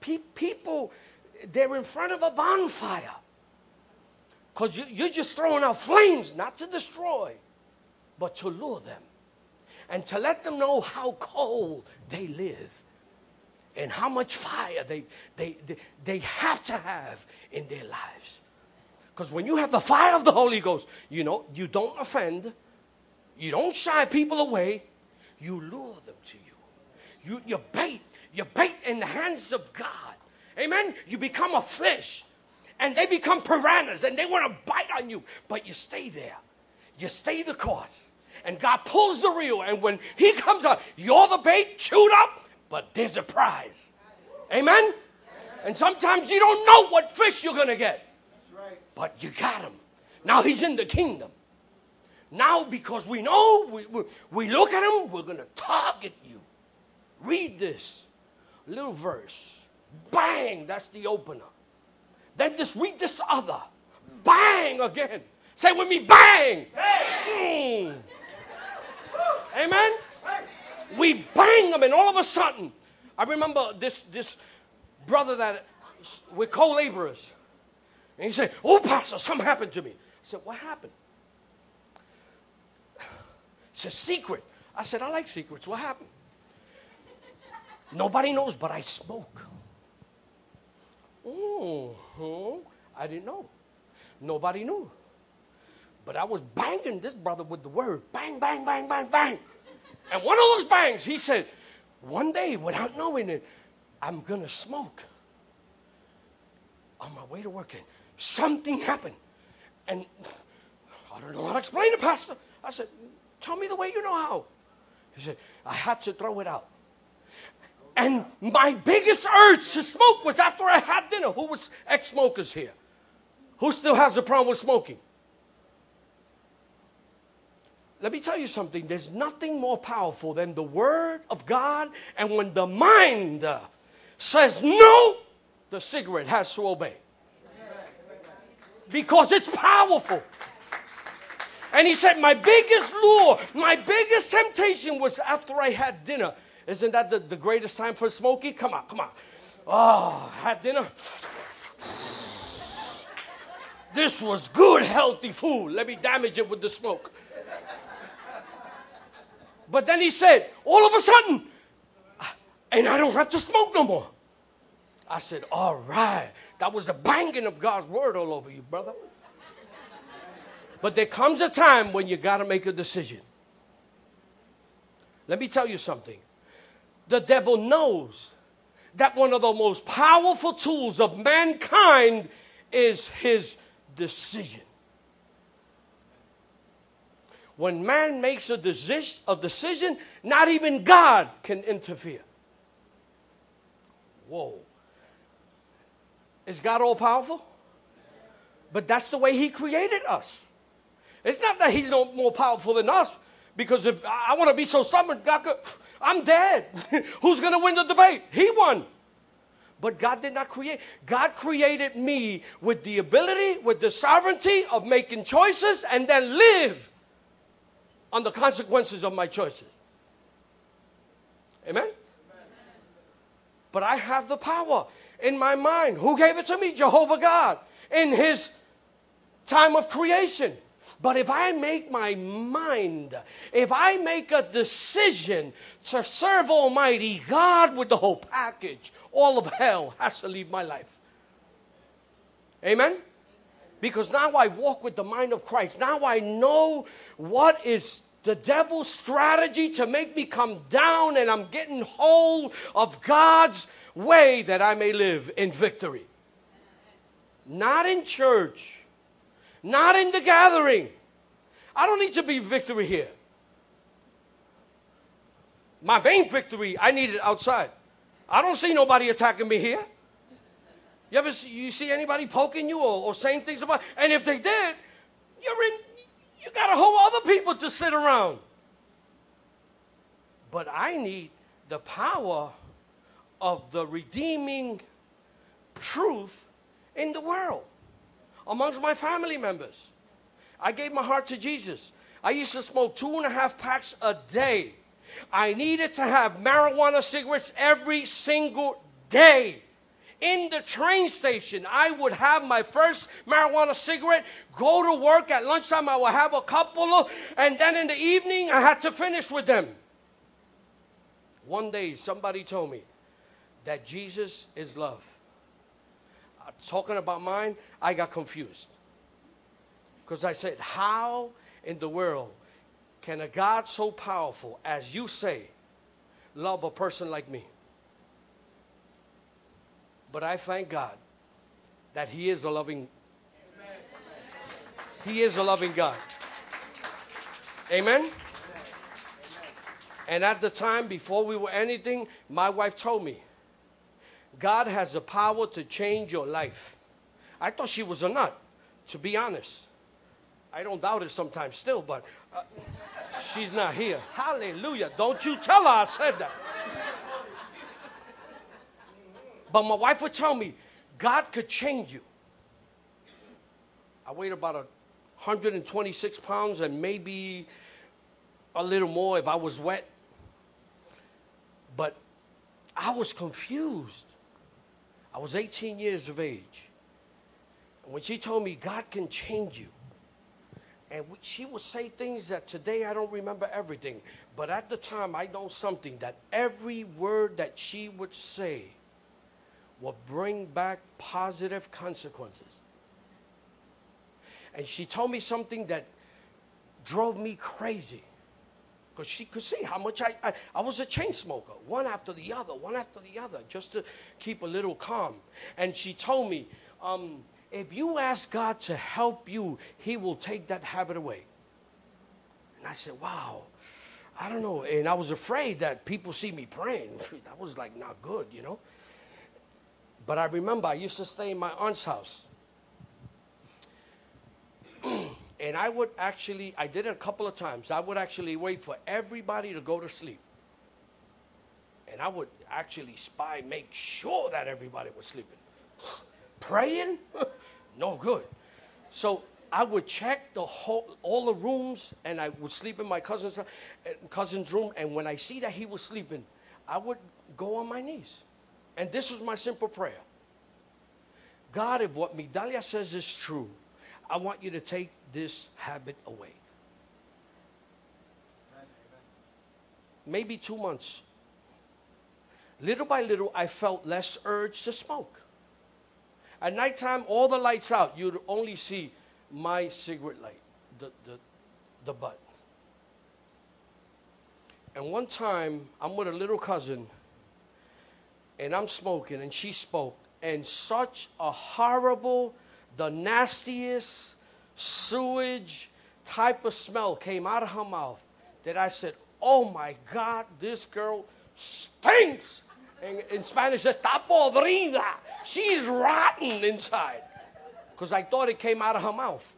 pe- people, they're in front of a bonfire. Because you, you're just throwing out flames, not to destroy, but to lure them and to let them know how cold they live and how much fire they, they, they, they have to have in their lives. Because when you have the fire of the Holy Ghost, you know, you don't offend, you don't shy people away, you lure them to you. You, you bait, you bait in the hands of God. Amen? You become a fish and they become piranhas and they want to bite on you, but you stay there. You stay the course. And God pulls the reel, and when He comes out, you're the bait, chewed up, but there's a prize. Amen? And sometimes you don't know what fish you're going to get. But you got him. Now he's in the kingdom. Now, because we know, we, we, we look at them, we're going to target you. Read this little verse. Bang, that's the opener. Then just read this other. Bang again. Say with me, bang. Mm. Amen? We bang them, and all of a sudden, I remember this, this brother that we're co laborers. And he said, Oh, Pastor, something happened to me. I said, What happened? It's a secret. I said, I like secrets. What happened? Nobody knows, but I smoke. Mm-hmm. I didn't know. Nobody knew. But I was banging this brother with the word bang, bang, bang, bang, bang. And one of those bangs, he said, one day, without knowing it, I'm going to smoke on my way to work. And something happened. And I don't know how to explain it, Pastor. I said, Tell me the way you know how. He said, I had to throw it out. And my biggest urge to smoke was after I had dinner. Who was ex smokers here? Who still has a problem with smoking? Let me tell you something. There's nothing more powerful than the Word of God. And when the mind says no, the cigarette has to obey. Because it's powerful. And he said, My biggest lure, my biggest temptation was after I had dinner. Isn't that the, the greatest time for smoking? Come on, come on. Oh, had dinner. This was good, healthy food. Let me damage it with the smoke. But then he said, all of a sudden, and I don't have to smoke no more. I said, all right. That was the banging of God's word all over you, brother. But there comes a time when you got to make a decision. Let me tell you something. The devil knows that one of the most powerful tools of mankind is his decision. When man makes a, decision, a decision, not even God can interfere. Whoa. Is God all powerful? But that's the way He created us. It's not that He's no more powerful than us, because if I, want to be so stubborn, God could, I'm dead. Who's going to win the debate? He won. But God did not create. God created me with the ability, with the sovereignty of making choices and then live on the consequences of my choices. Amen? Amen? But I have the power in my mind. Who gave it to me? Jehovah God in his time of creation. But if I make my mind, if I make a decision to serve Almighty God with the whole package, all of hell has to leave my life. Amen? Because now I walk with the mind of Christ. Now I know what is the devil's strategy to make me come down, and I'm getting hold of God's way that I may live in victory. Not in church, not in the gathering. I don't need to be victory here. My main victory, I need it outside. I don't see nobody attacking me here. You ever see, you see anybody poking you or, or saying things about? And if they did, you're in. You got a whole other people to sit around. But I need the power of the redeeming truth in the world amongst my family members. I gave my heart to Jesus. I used to smoke two and a half packs a day. I needed to have marijuana cigarettes every single day. In the train station, I would have my first marijuana cigarette, go to work at lunchtime, I would have a couple and then in the evening, I had to finish with them. One day, somebody told me that Jesus is love. Talking about mine, I got confused. Because I said, How in the world can a God so powerful as you say love a person like me? But I thank God that He is a loving He is a loving God. Amen. And at the time, before we were anything, my wife told me, God has the power to change your life. I thought she was a nut, to be honest. I don't doubt it sometimes still, but uh, she's not here. Hallelujah. Don't you tell her I said that. But my wife would tell me, God could change you. I weighed about 126 pounds and maybe a little more if I was wet. But I was confused. I was 18 years of age. And when she told me God can change you, and she would say things that today I don't remember everything, but at the time I know something that every word that she would say would bring back positive consequences. And she told me something that drove me crazy. Because she could see how much I, I, I was a chain smoker, one after the other, one after the other, just to keep a little calm. And she told me, um, if you ask God to help you, He will take that habit away. And I said, wow, I don't know. And I was afraid that people see me praying. that was like not good, you know. But I remember I used to stay in my aunt's house. and I would actually, I did it a couple of times. I would actually wait for everybody to go to sleep. And I would actually spy, make sure that everybody was sleeping. Praying? no good. So I would check the whole, all the rooms, and I would sleep in my cousin's uh, cousin's room. And when I see that he was sleeping, I would go on my knees, and this was my simple prayer: God, if what Migdalia says is true, I want you to take this habit away. Maybe two months. Little by little, I felt less urge to smoke. At nighttime, all the lights out, you'd only see my cigarette light, the, the, the butt. And one time, I'm with a little cousin, and I'm smoking, and she spoke, and such a horrible, the nastiest sewage type of smell came out of her mouth that I said, Oh my God, this girl stinks. And in Spanish, está podrida. She's rotten inside because I thought it came out of her mouth.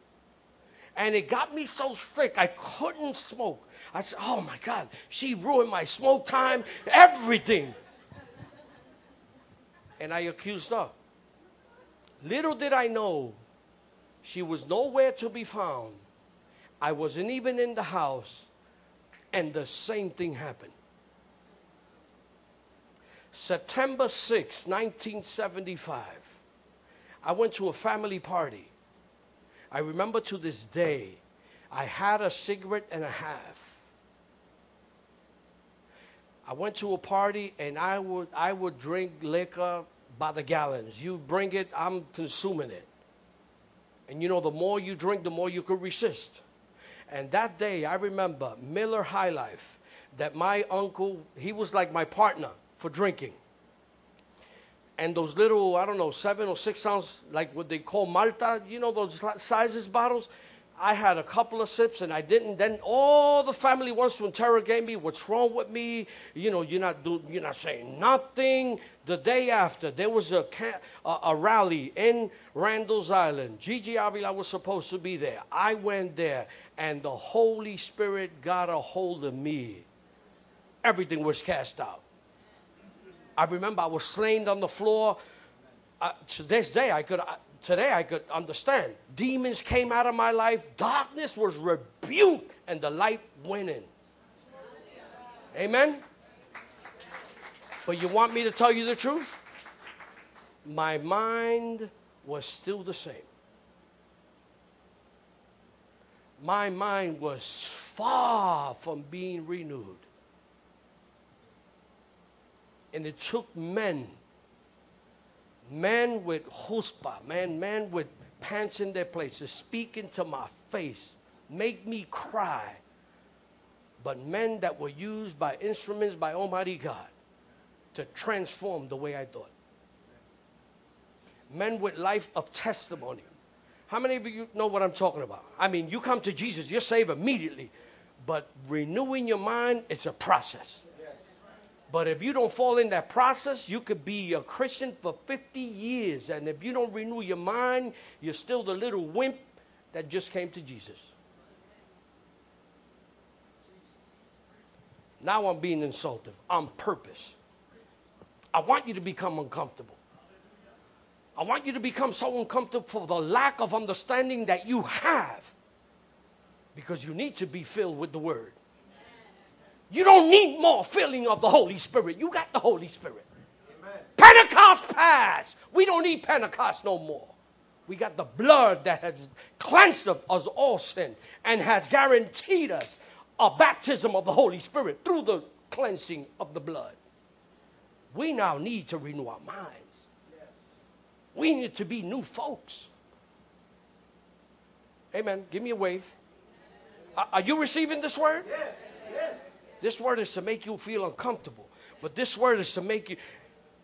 And it got me so sick, I couldn't smoke. I said, Oh my God, she ruined my smoke time, everything. And I accused her. Little did I know, she was nowhere to be found. I wasn't even in the house, and the same thing happened. September 6, 1975. I went to a family party. I remember to this day, I had a cigarette and a half. I went to a party and I would, I would drink liquor by the gallons. You bring it, I'm consuming it. And you know, the more you drink, the more you could resist. And that day, I remember Miller High Life, that my uncle, he was like my partner for drinking and those little, I don't know, seven or six ounce, like what they call Malta, you know, those sizes bottles. I had a couple of sips and I didn't. Then all the family wants to interrogate me. What's wrong with me? You know, you're not do, you're not saying nothing. The day after, there was a, a, a rally in Randall's Island. Yiye Ávila was supposed to be there. I went there, and the Holy Spirit got a hold of me. Everything was cast out. I remember I was slain on the floor. Uh, to this day, I could. Uh, today, I could understand. Demons came out of my life. Darkness was rebuked, and the light went in. Amen. But you want me to tell you the truth? My mind was still the same. My mind was far from being renewed. And it took men, men with chutzpah, man, men with pants in their places, speak into my face, make me cry. But men that were used by instruments by Almighty God to transform the way I thought. Men with life of testimony. How many of you know what I'm talking about? I mean, you come to Jesus, you're saved immediately. But renewing your mind, it's a process. But if you don't fall in that process, you could be a Christian for 50 years. And if you don't renew your mind, you're still the little wimp that just came to Jesus. Now I'm being insultive on purpose. I want you to become uncomfortable. I want you to become so uncomfortable for the lack of understanding that you have because you need to be filled with the Word. You don't need more filling of the Holy Spirit. You got the Holy Spirit. Amen. Pentecost passed. We don't need Pentecost no more. We got the blood that has cleansed us of all sin and has guaranteed us a baptism of the Holy Spirit through the cleansing of the blood. We now need to renew our minds. We need to be new folks. Amen. Give me a wave. Are, are you receiving this word? Yes. Yes. This word is to make you feel uncomfortable. But this word is to make you.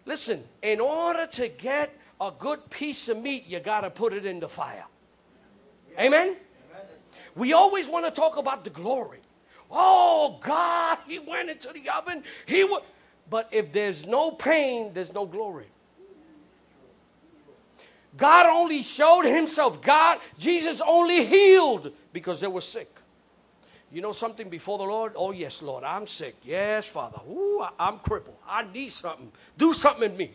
Listen, in order to get a good piece of meat, you got to put it in the fire. Amen? We always want to talk about the glory. Oh, God, he went into the oven. He would. But if there's no pain, there's no glory. God only showed himself. God, Jesus only healed because they were sick. You know something before the Lord? Oh, yes, Lord, I'm sick. Yes, Father. Ooh, I'm crippled. I need something. Do something in me.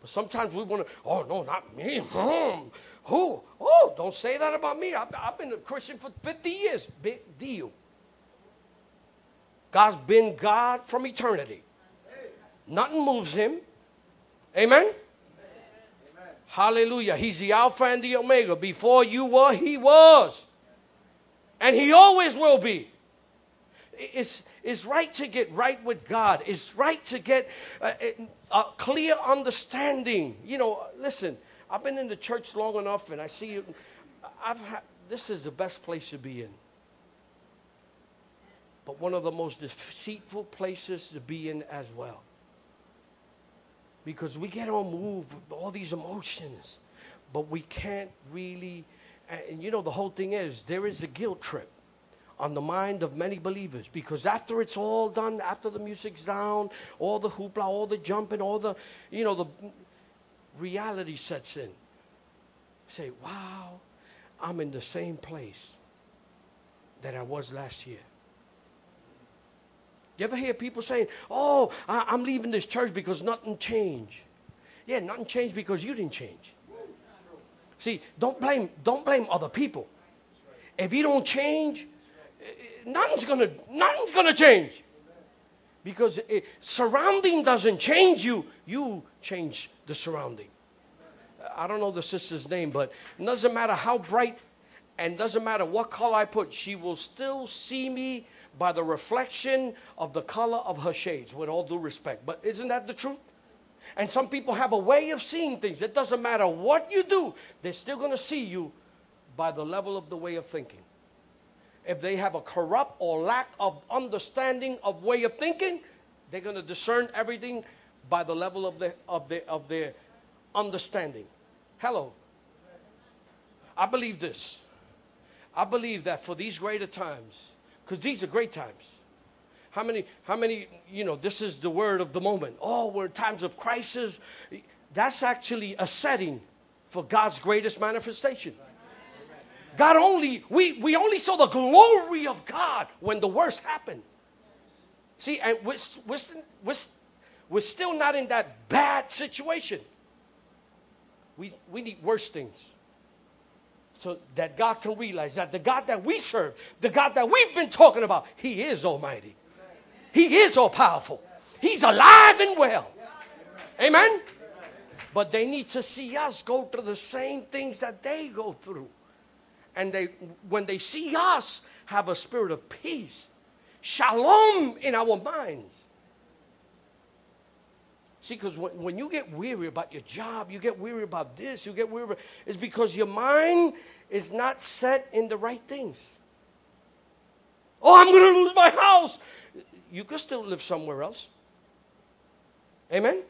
But sometimes we want to, oh, no, not me. Hmm. Who? Oh, don't say that about me. I've, I've been a Christian for 50 years. Big deal. God's been God from eternity. Nothing moves him. Amen? Hallelujah. He's the Alpha and the Omega. Before you were, he was. And he always will be. It's, it's right to get right with God. It's right to get a, a clear understanding. You know, listen, I've been in the church long enough and I see you. I've had, this is the best place to be in. But one of the most deceitful places to be in as well. Because we get all moved with all these emotions, but we can't really. And you know, the whole thing is there is a guilt trip on the mind of many believers because after it's all done, after the music's down, all the hoopla, all the jumping, all the, you know, the reality sets in. say, wow, I'm in the same place that I was last year. You ever hear people saying, oh, I, I'm leaving this church because nothing changed? Yeah, nothing changed because you didn't change. See, don't blame, don't blame other people. If you don't change, eh, nothing's gonna nothing's gonna change. Because it, surrounding doesn't change you you change the surrounding. I don't know the sister's name but it doesn't matter how bright and doesn't matter what color i put she will still see me by the reflection of the color of her shades with all due respect. But isn't that the truth and some people have a way of seeing things it doesn't matter what you do they're still going to see you by the level of the way of thinking if they have a corrupt or lack of understanding of way of thinking, they're going to discern everything by the level of, the, of, the, of their understanding. Hello. I believe this. I believe that for these greater times, because these are great times. How many, how many, you know, this is the word of the moment. Oh, we're in times of crisis. That's actually a setting for God's greatest manifestation. God only, we, we only saw the glory of God when the worst happened. See, and we're, we're, we're, we're still not in that bad situation. We, we need worse things. So that God can realize that the God that we serve, the God that we've been talking about, He is Almighty. He is all powerful. He's alive and well. Amen? But they need to see us go through the same things that they go through and they when they see us have a spirit of peace shalom in our minds see because when, when you get weary about your job you get weary about this you get weary it's because your mind is not set in the right things oh i'm going to lose my house you could still live somewhere else amen? amen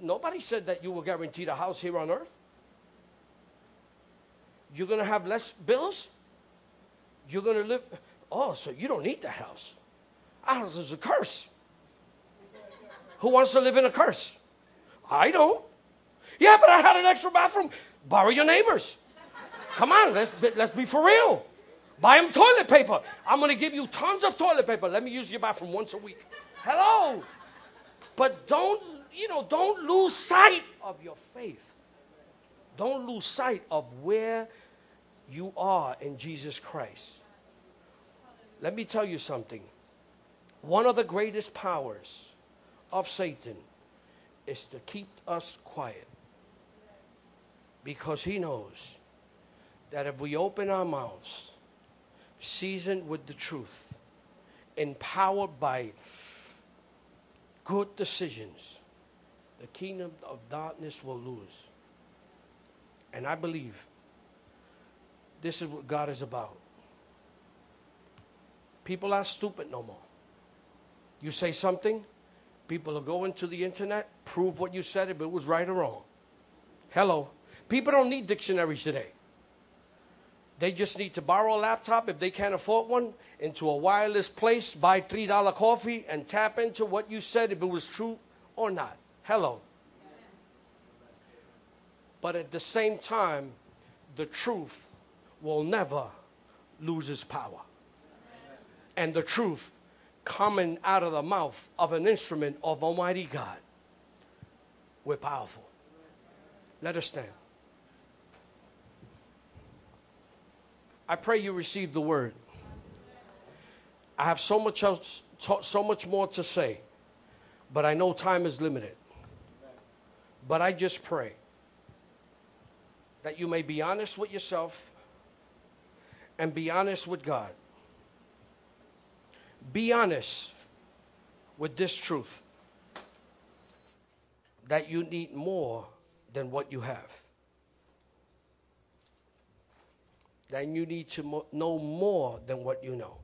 nobody said that you were guaranteed a house here on earth you're going to have less bills. You're going to live. Oh, so you don't need that house. A house is a curse. Who wants to live in a curse? I don't. Yeah, but I had an extra bathroom. Borrow your neighbors. Come on, let's let's be for real. Buy them toilet paper. I'm going to give you tons of toilet paper. Let me use your bathroom once a week. Hello. But don't, you know, don't lose sight of your faith. Don't lose sight of where you are in Jesus Christ. Let me tell you something. One of the greatest powers of Satan is to keep us quiet. Because he knows that if we open our mouths, seasoned with the truth, empowered by good decisions, the kingdom of darkness will lose. And I believe This is what God is about. People aren't stupid no more. You say something, people will go into the internet, prove what you said, if it was right or wrong. Hello. People don't need dictionaries today. They just need to borrow a laptop if they can't afford one, into a wireless place, buy $3 coffee, and tap into what you said if it was true or not. Hello. But at the same time, the truth will never lose its power. And the truth coming out of the mouth of an instrument of Almighty God. We're powerful. Let us stand. I pray you receive the word. I have so much else, so much more to say, but I know time is limited. But I just pray that you may be honest with yourself and be honest with God. Be honest with this truth that you need more than what you have. Then you need to mo- know more than what you know.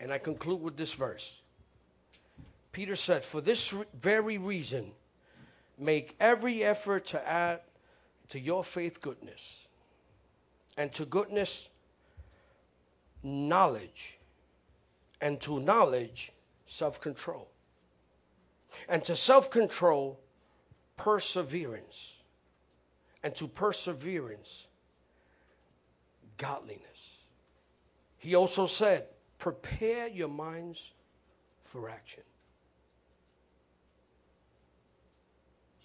And I conclude with this verse. Peter said, For this re- very reason, make every effort to add to your faith goodness, and to goodness, knowledge, and to knowledge, self control, and to self control, perseverance, and to perseverance, godliness. He also said, Prepare your minds for action.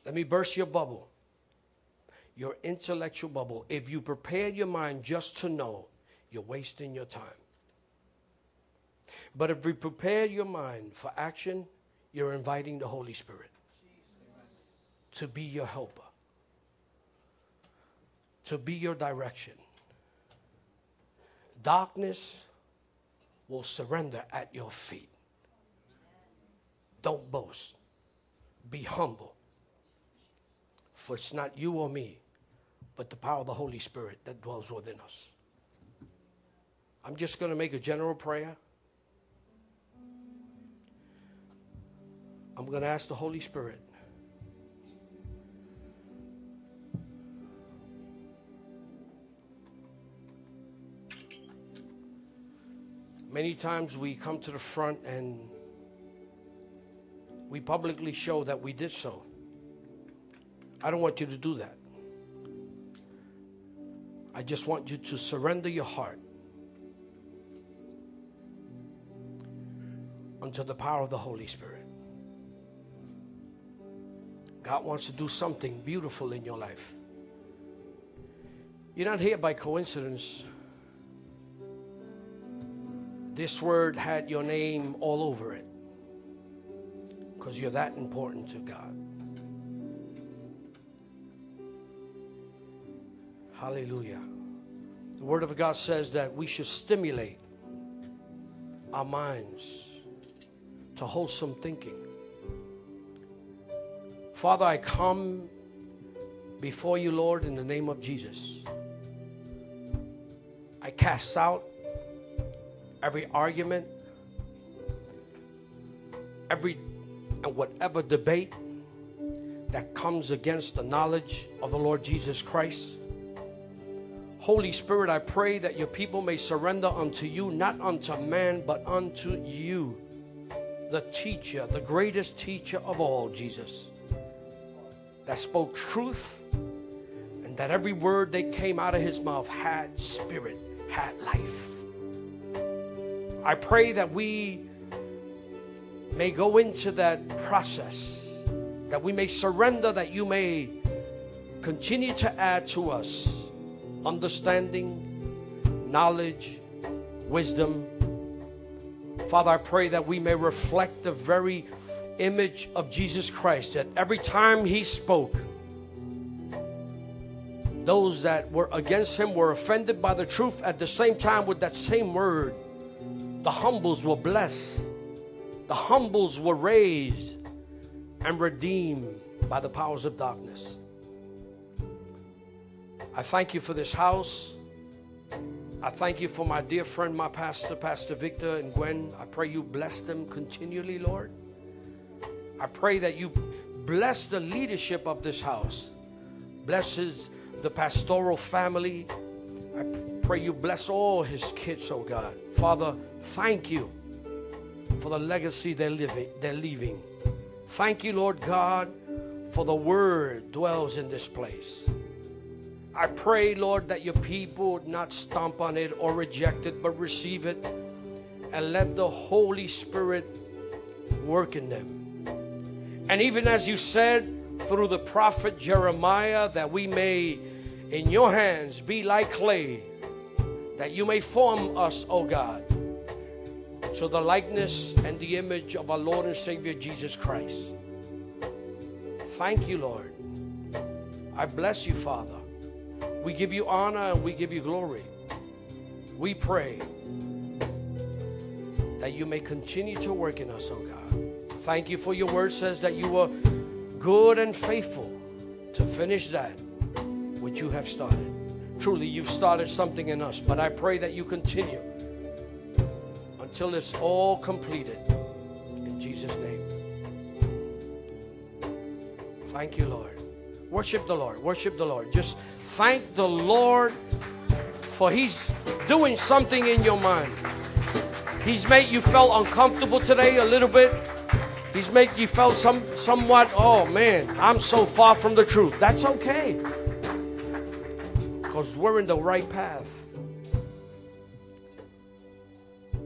Let me burst your bubble, your intellectual bubble. If you prepare your mind just to know, you're wasting your time. But if you prepare your mind for action, you're inviting the Holy Spirit to be your helper, to be your direction. Darkness will surrender at your feet. Don't boast, be humble. For it's not you or me, but the power of the Holy Spirit that dwells within us. I'm just going to make a general prayer. I'm going to ask the Holy Spirit. Many times we come to the front and we publicly show that we did so. I don't want you to do that. I just want you to surrender your heart unto the power of the Holy Spirit. God wants to do something beautiful in your life. You're not here by coincidence. This word had your name all over it because you're that important to God. Hallelujah. The Word of God says that we should stimulate our minds to wholesome thinking. Father, I come before you, Lord, in the name of Jesus. I cast out every argument, every and whatever debate that comes against the knowledge of the Lord Jesus Christ. Holy Spirit, I pray that your people may surrender unto you, not unto man, but unto you, the teacher, the greatest teacher of all, Jesus, that spoke truth and that every word that came out of his mouth had spirit, had life. I pray that we may go into that process, that we may surrender, that you may continue to add to us understanding, knowledge, wisdom. Father, I pray that we may reflect the very image of Jesus Christ, that every time he spoke, those that were against him were offended by the truth. At the same time, with that same word, the humbles were blessed, the humbles were raised and redeemed by the powers of darkness. I thank you for this house. I thank you for my dear friend, my pastor, Pastor Victor and Gwen. I pray you bless them continually, Lord. I pray that you bless the leadership of this house, blesses the pastoral family. I pray you bless all his kids, oh God. Father, thank you for the legacy they're living, they're leaving. Thank you, Lord God, for the word dwells in this place. I pray, Lord, that your people would not stomp on it or reject it, but receive it and let the Holy Spirit work in them. And even as you said through the prophet Jeremiah, that we may in your hands be like clay, that you may form us, O God, to the likeness and the image of our Lord and Savior Jesus Christ. Thank you, Lord. I bless you, Father. We give you honor and we give you glory. We pray that you may continue to work in us, O God. Thank you for your word says that you were good and faithful to finish that which you have started. Truly, you've started something in us, but I pray that you continue until it's all completed. In Jesus' name. Thank you, Lord. Worship the Lord. Worship the Lord. Just thank the Lord for He's doing something in your mind. He's made you felt uncomfortable today a little bit. He's made you felt some somewhat, oh man, I'm so far from the truth. That's okay. Because we're in the right path.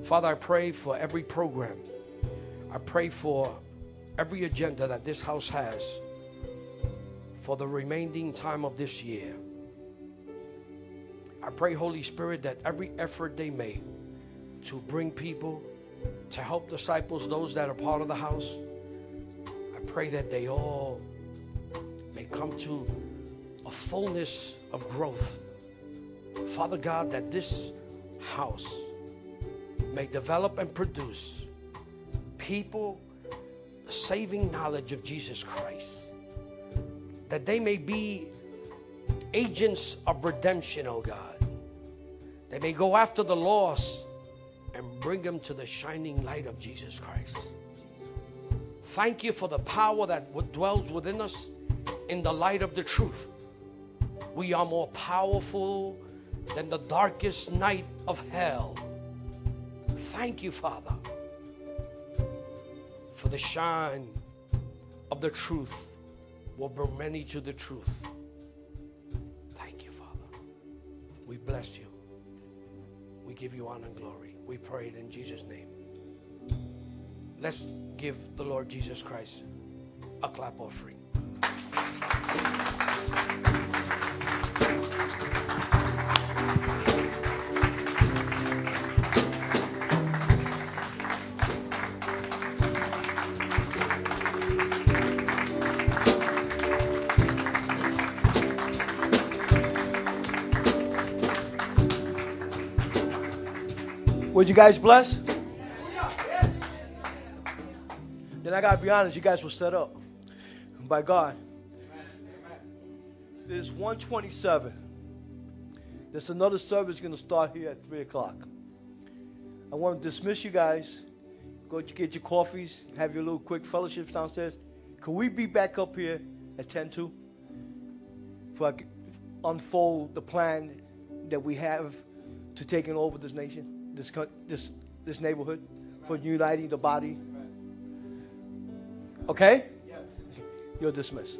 Father, I pray for every program. I pray for every agenda that this house has for the remaining time of this year. I pray, Holy Spirit, that every effort they make to bring people, to help disciples, those that are part of the house, I pray that they all may come to a fullness of growth. Father God, that this house may develop and produce people saving knowledge of Jesus Christ that they may be agents of redemption, oh God. They may go after the lost and bring them to the shining light of Jesus Christ. Thank you for the power that dwells within us in the light of the truth. We are more powerful than the darkest night of hell. Thank you, Father, for the shine of the truth will bring many to the truth. Thank you, Father. We bless you. We give you honor and glory. We pray it in Jesus' name. Let's give the Lord Jesus Christ a clap offering. Would you guys bless? Then I gotta be honest, you guys were set up by God. There's 127. There's another service gonna start here at 3 o'clock. I want to dismiss you guys. Go get your coffees, have your little quick fellowships downstairs. Can we be back up here at 10 2? For I unfold the plan that we have to taking over this nation? This, this, this neighborhood, for uniting the body. Okay? Yes. You're dismissed.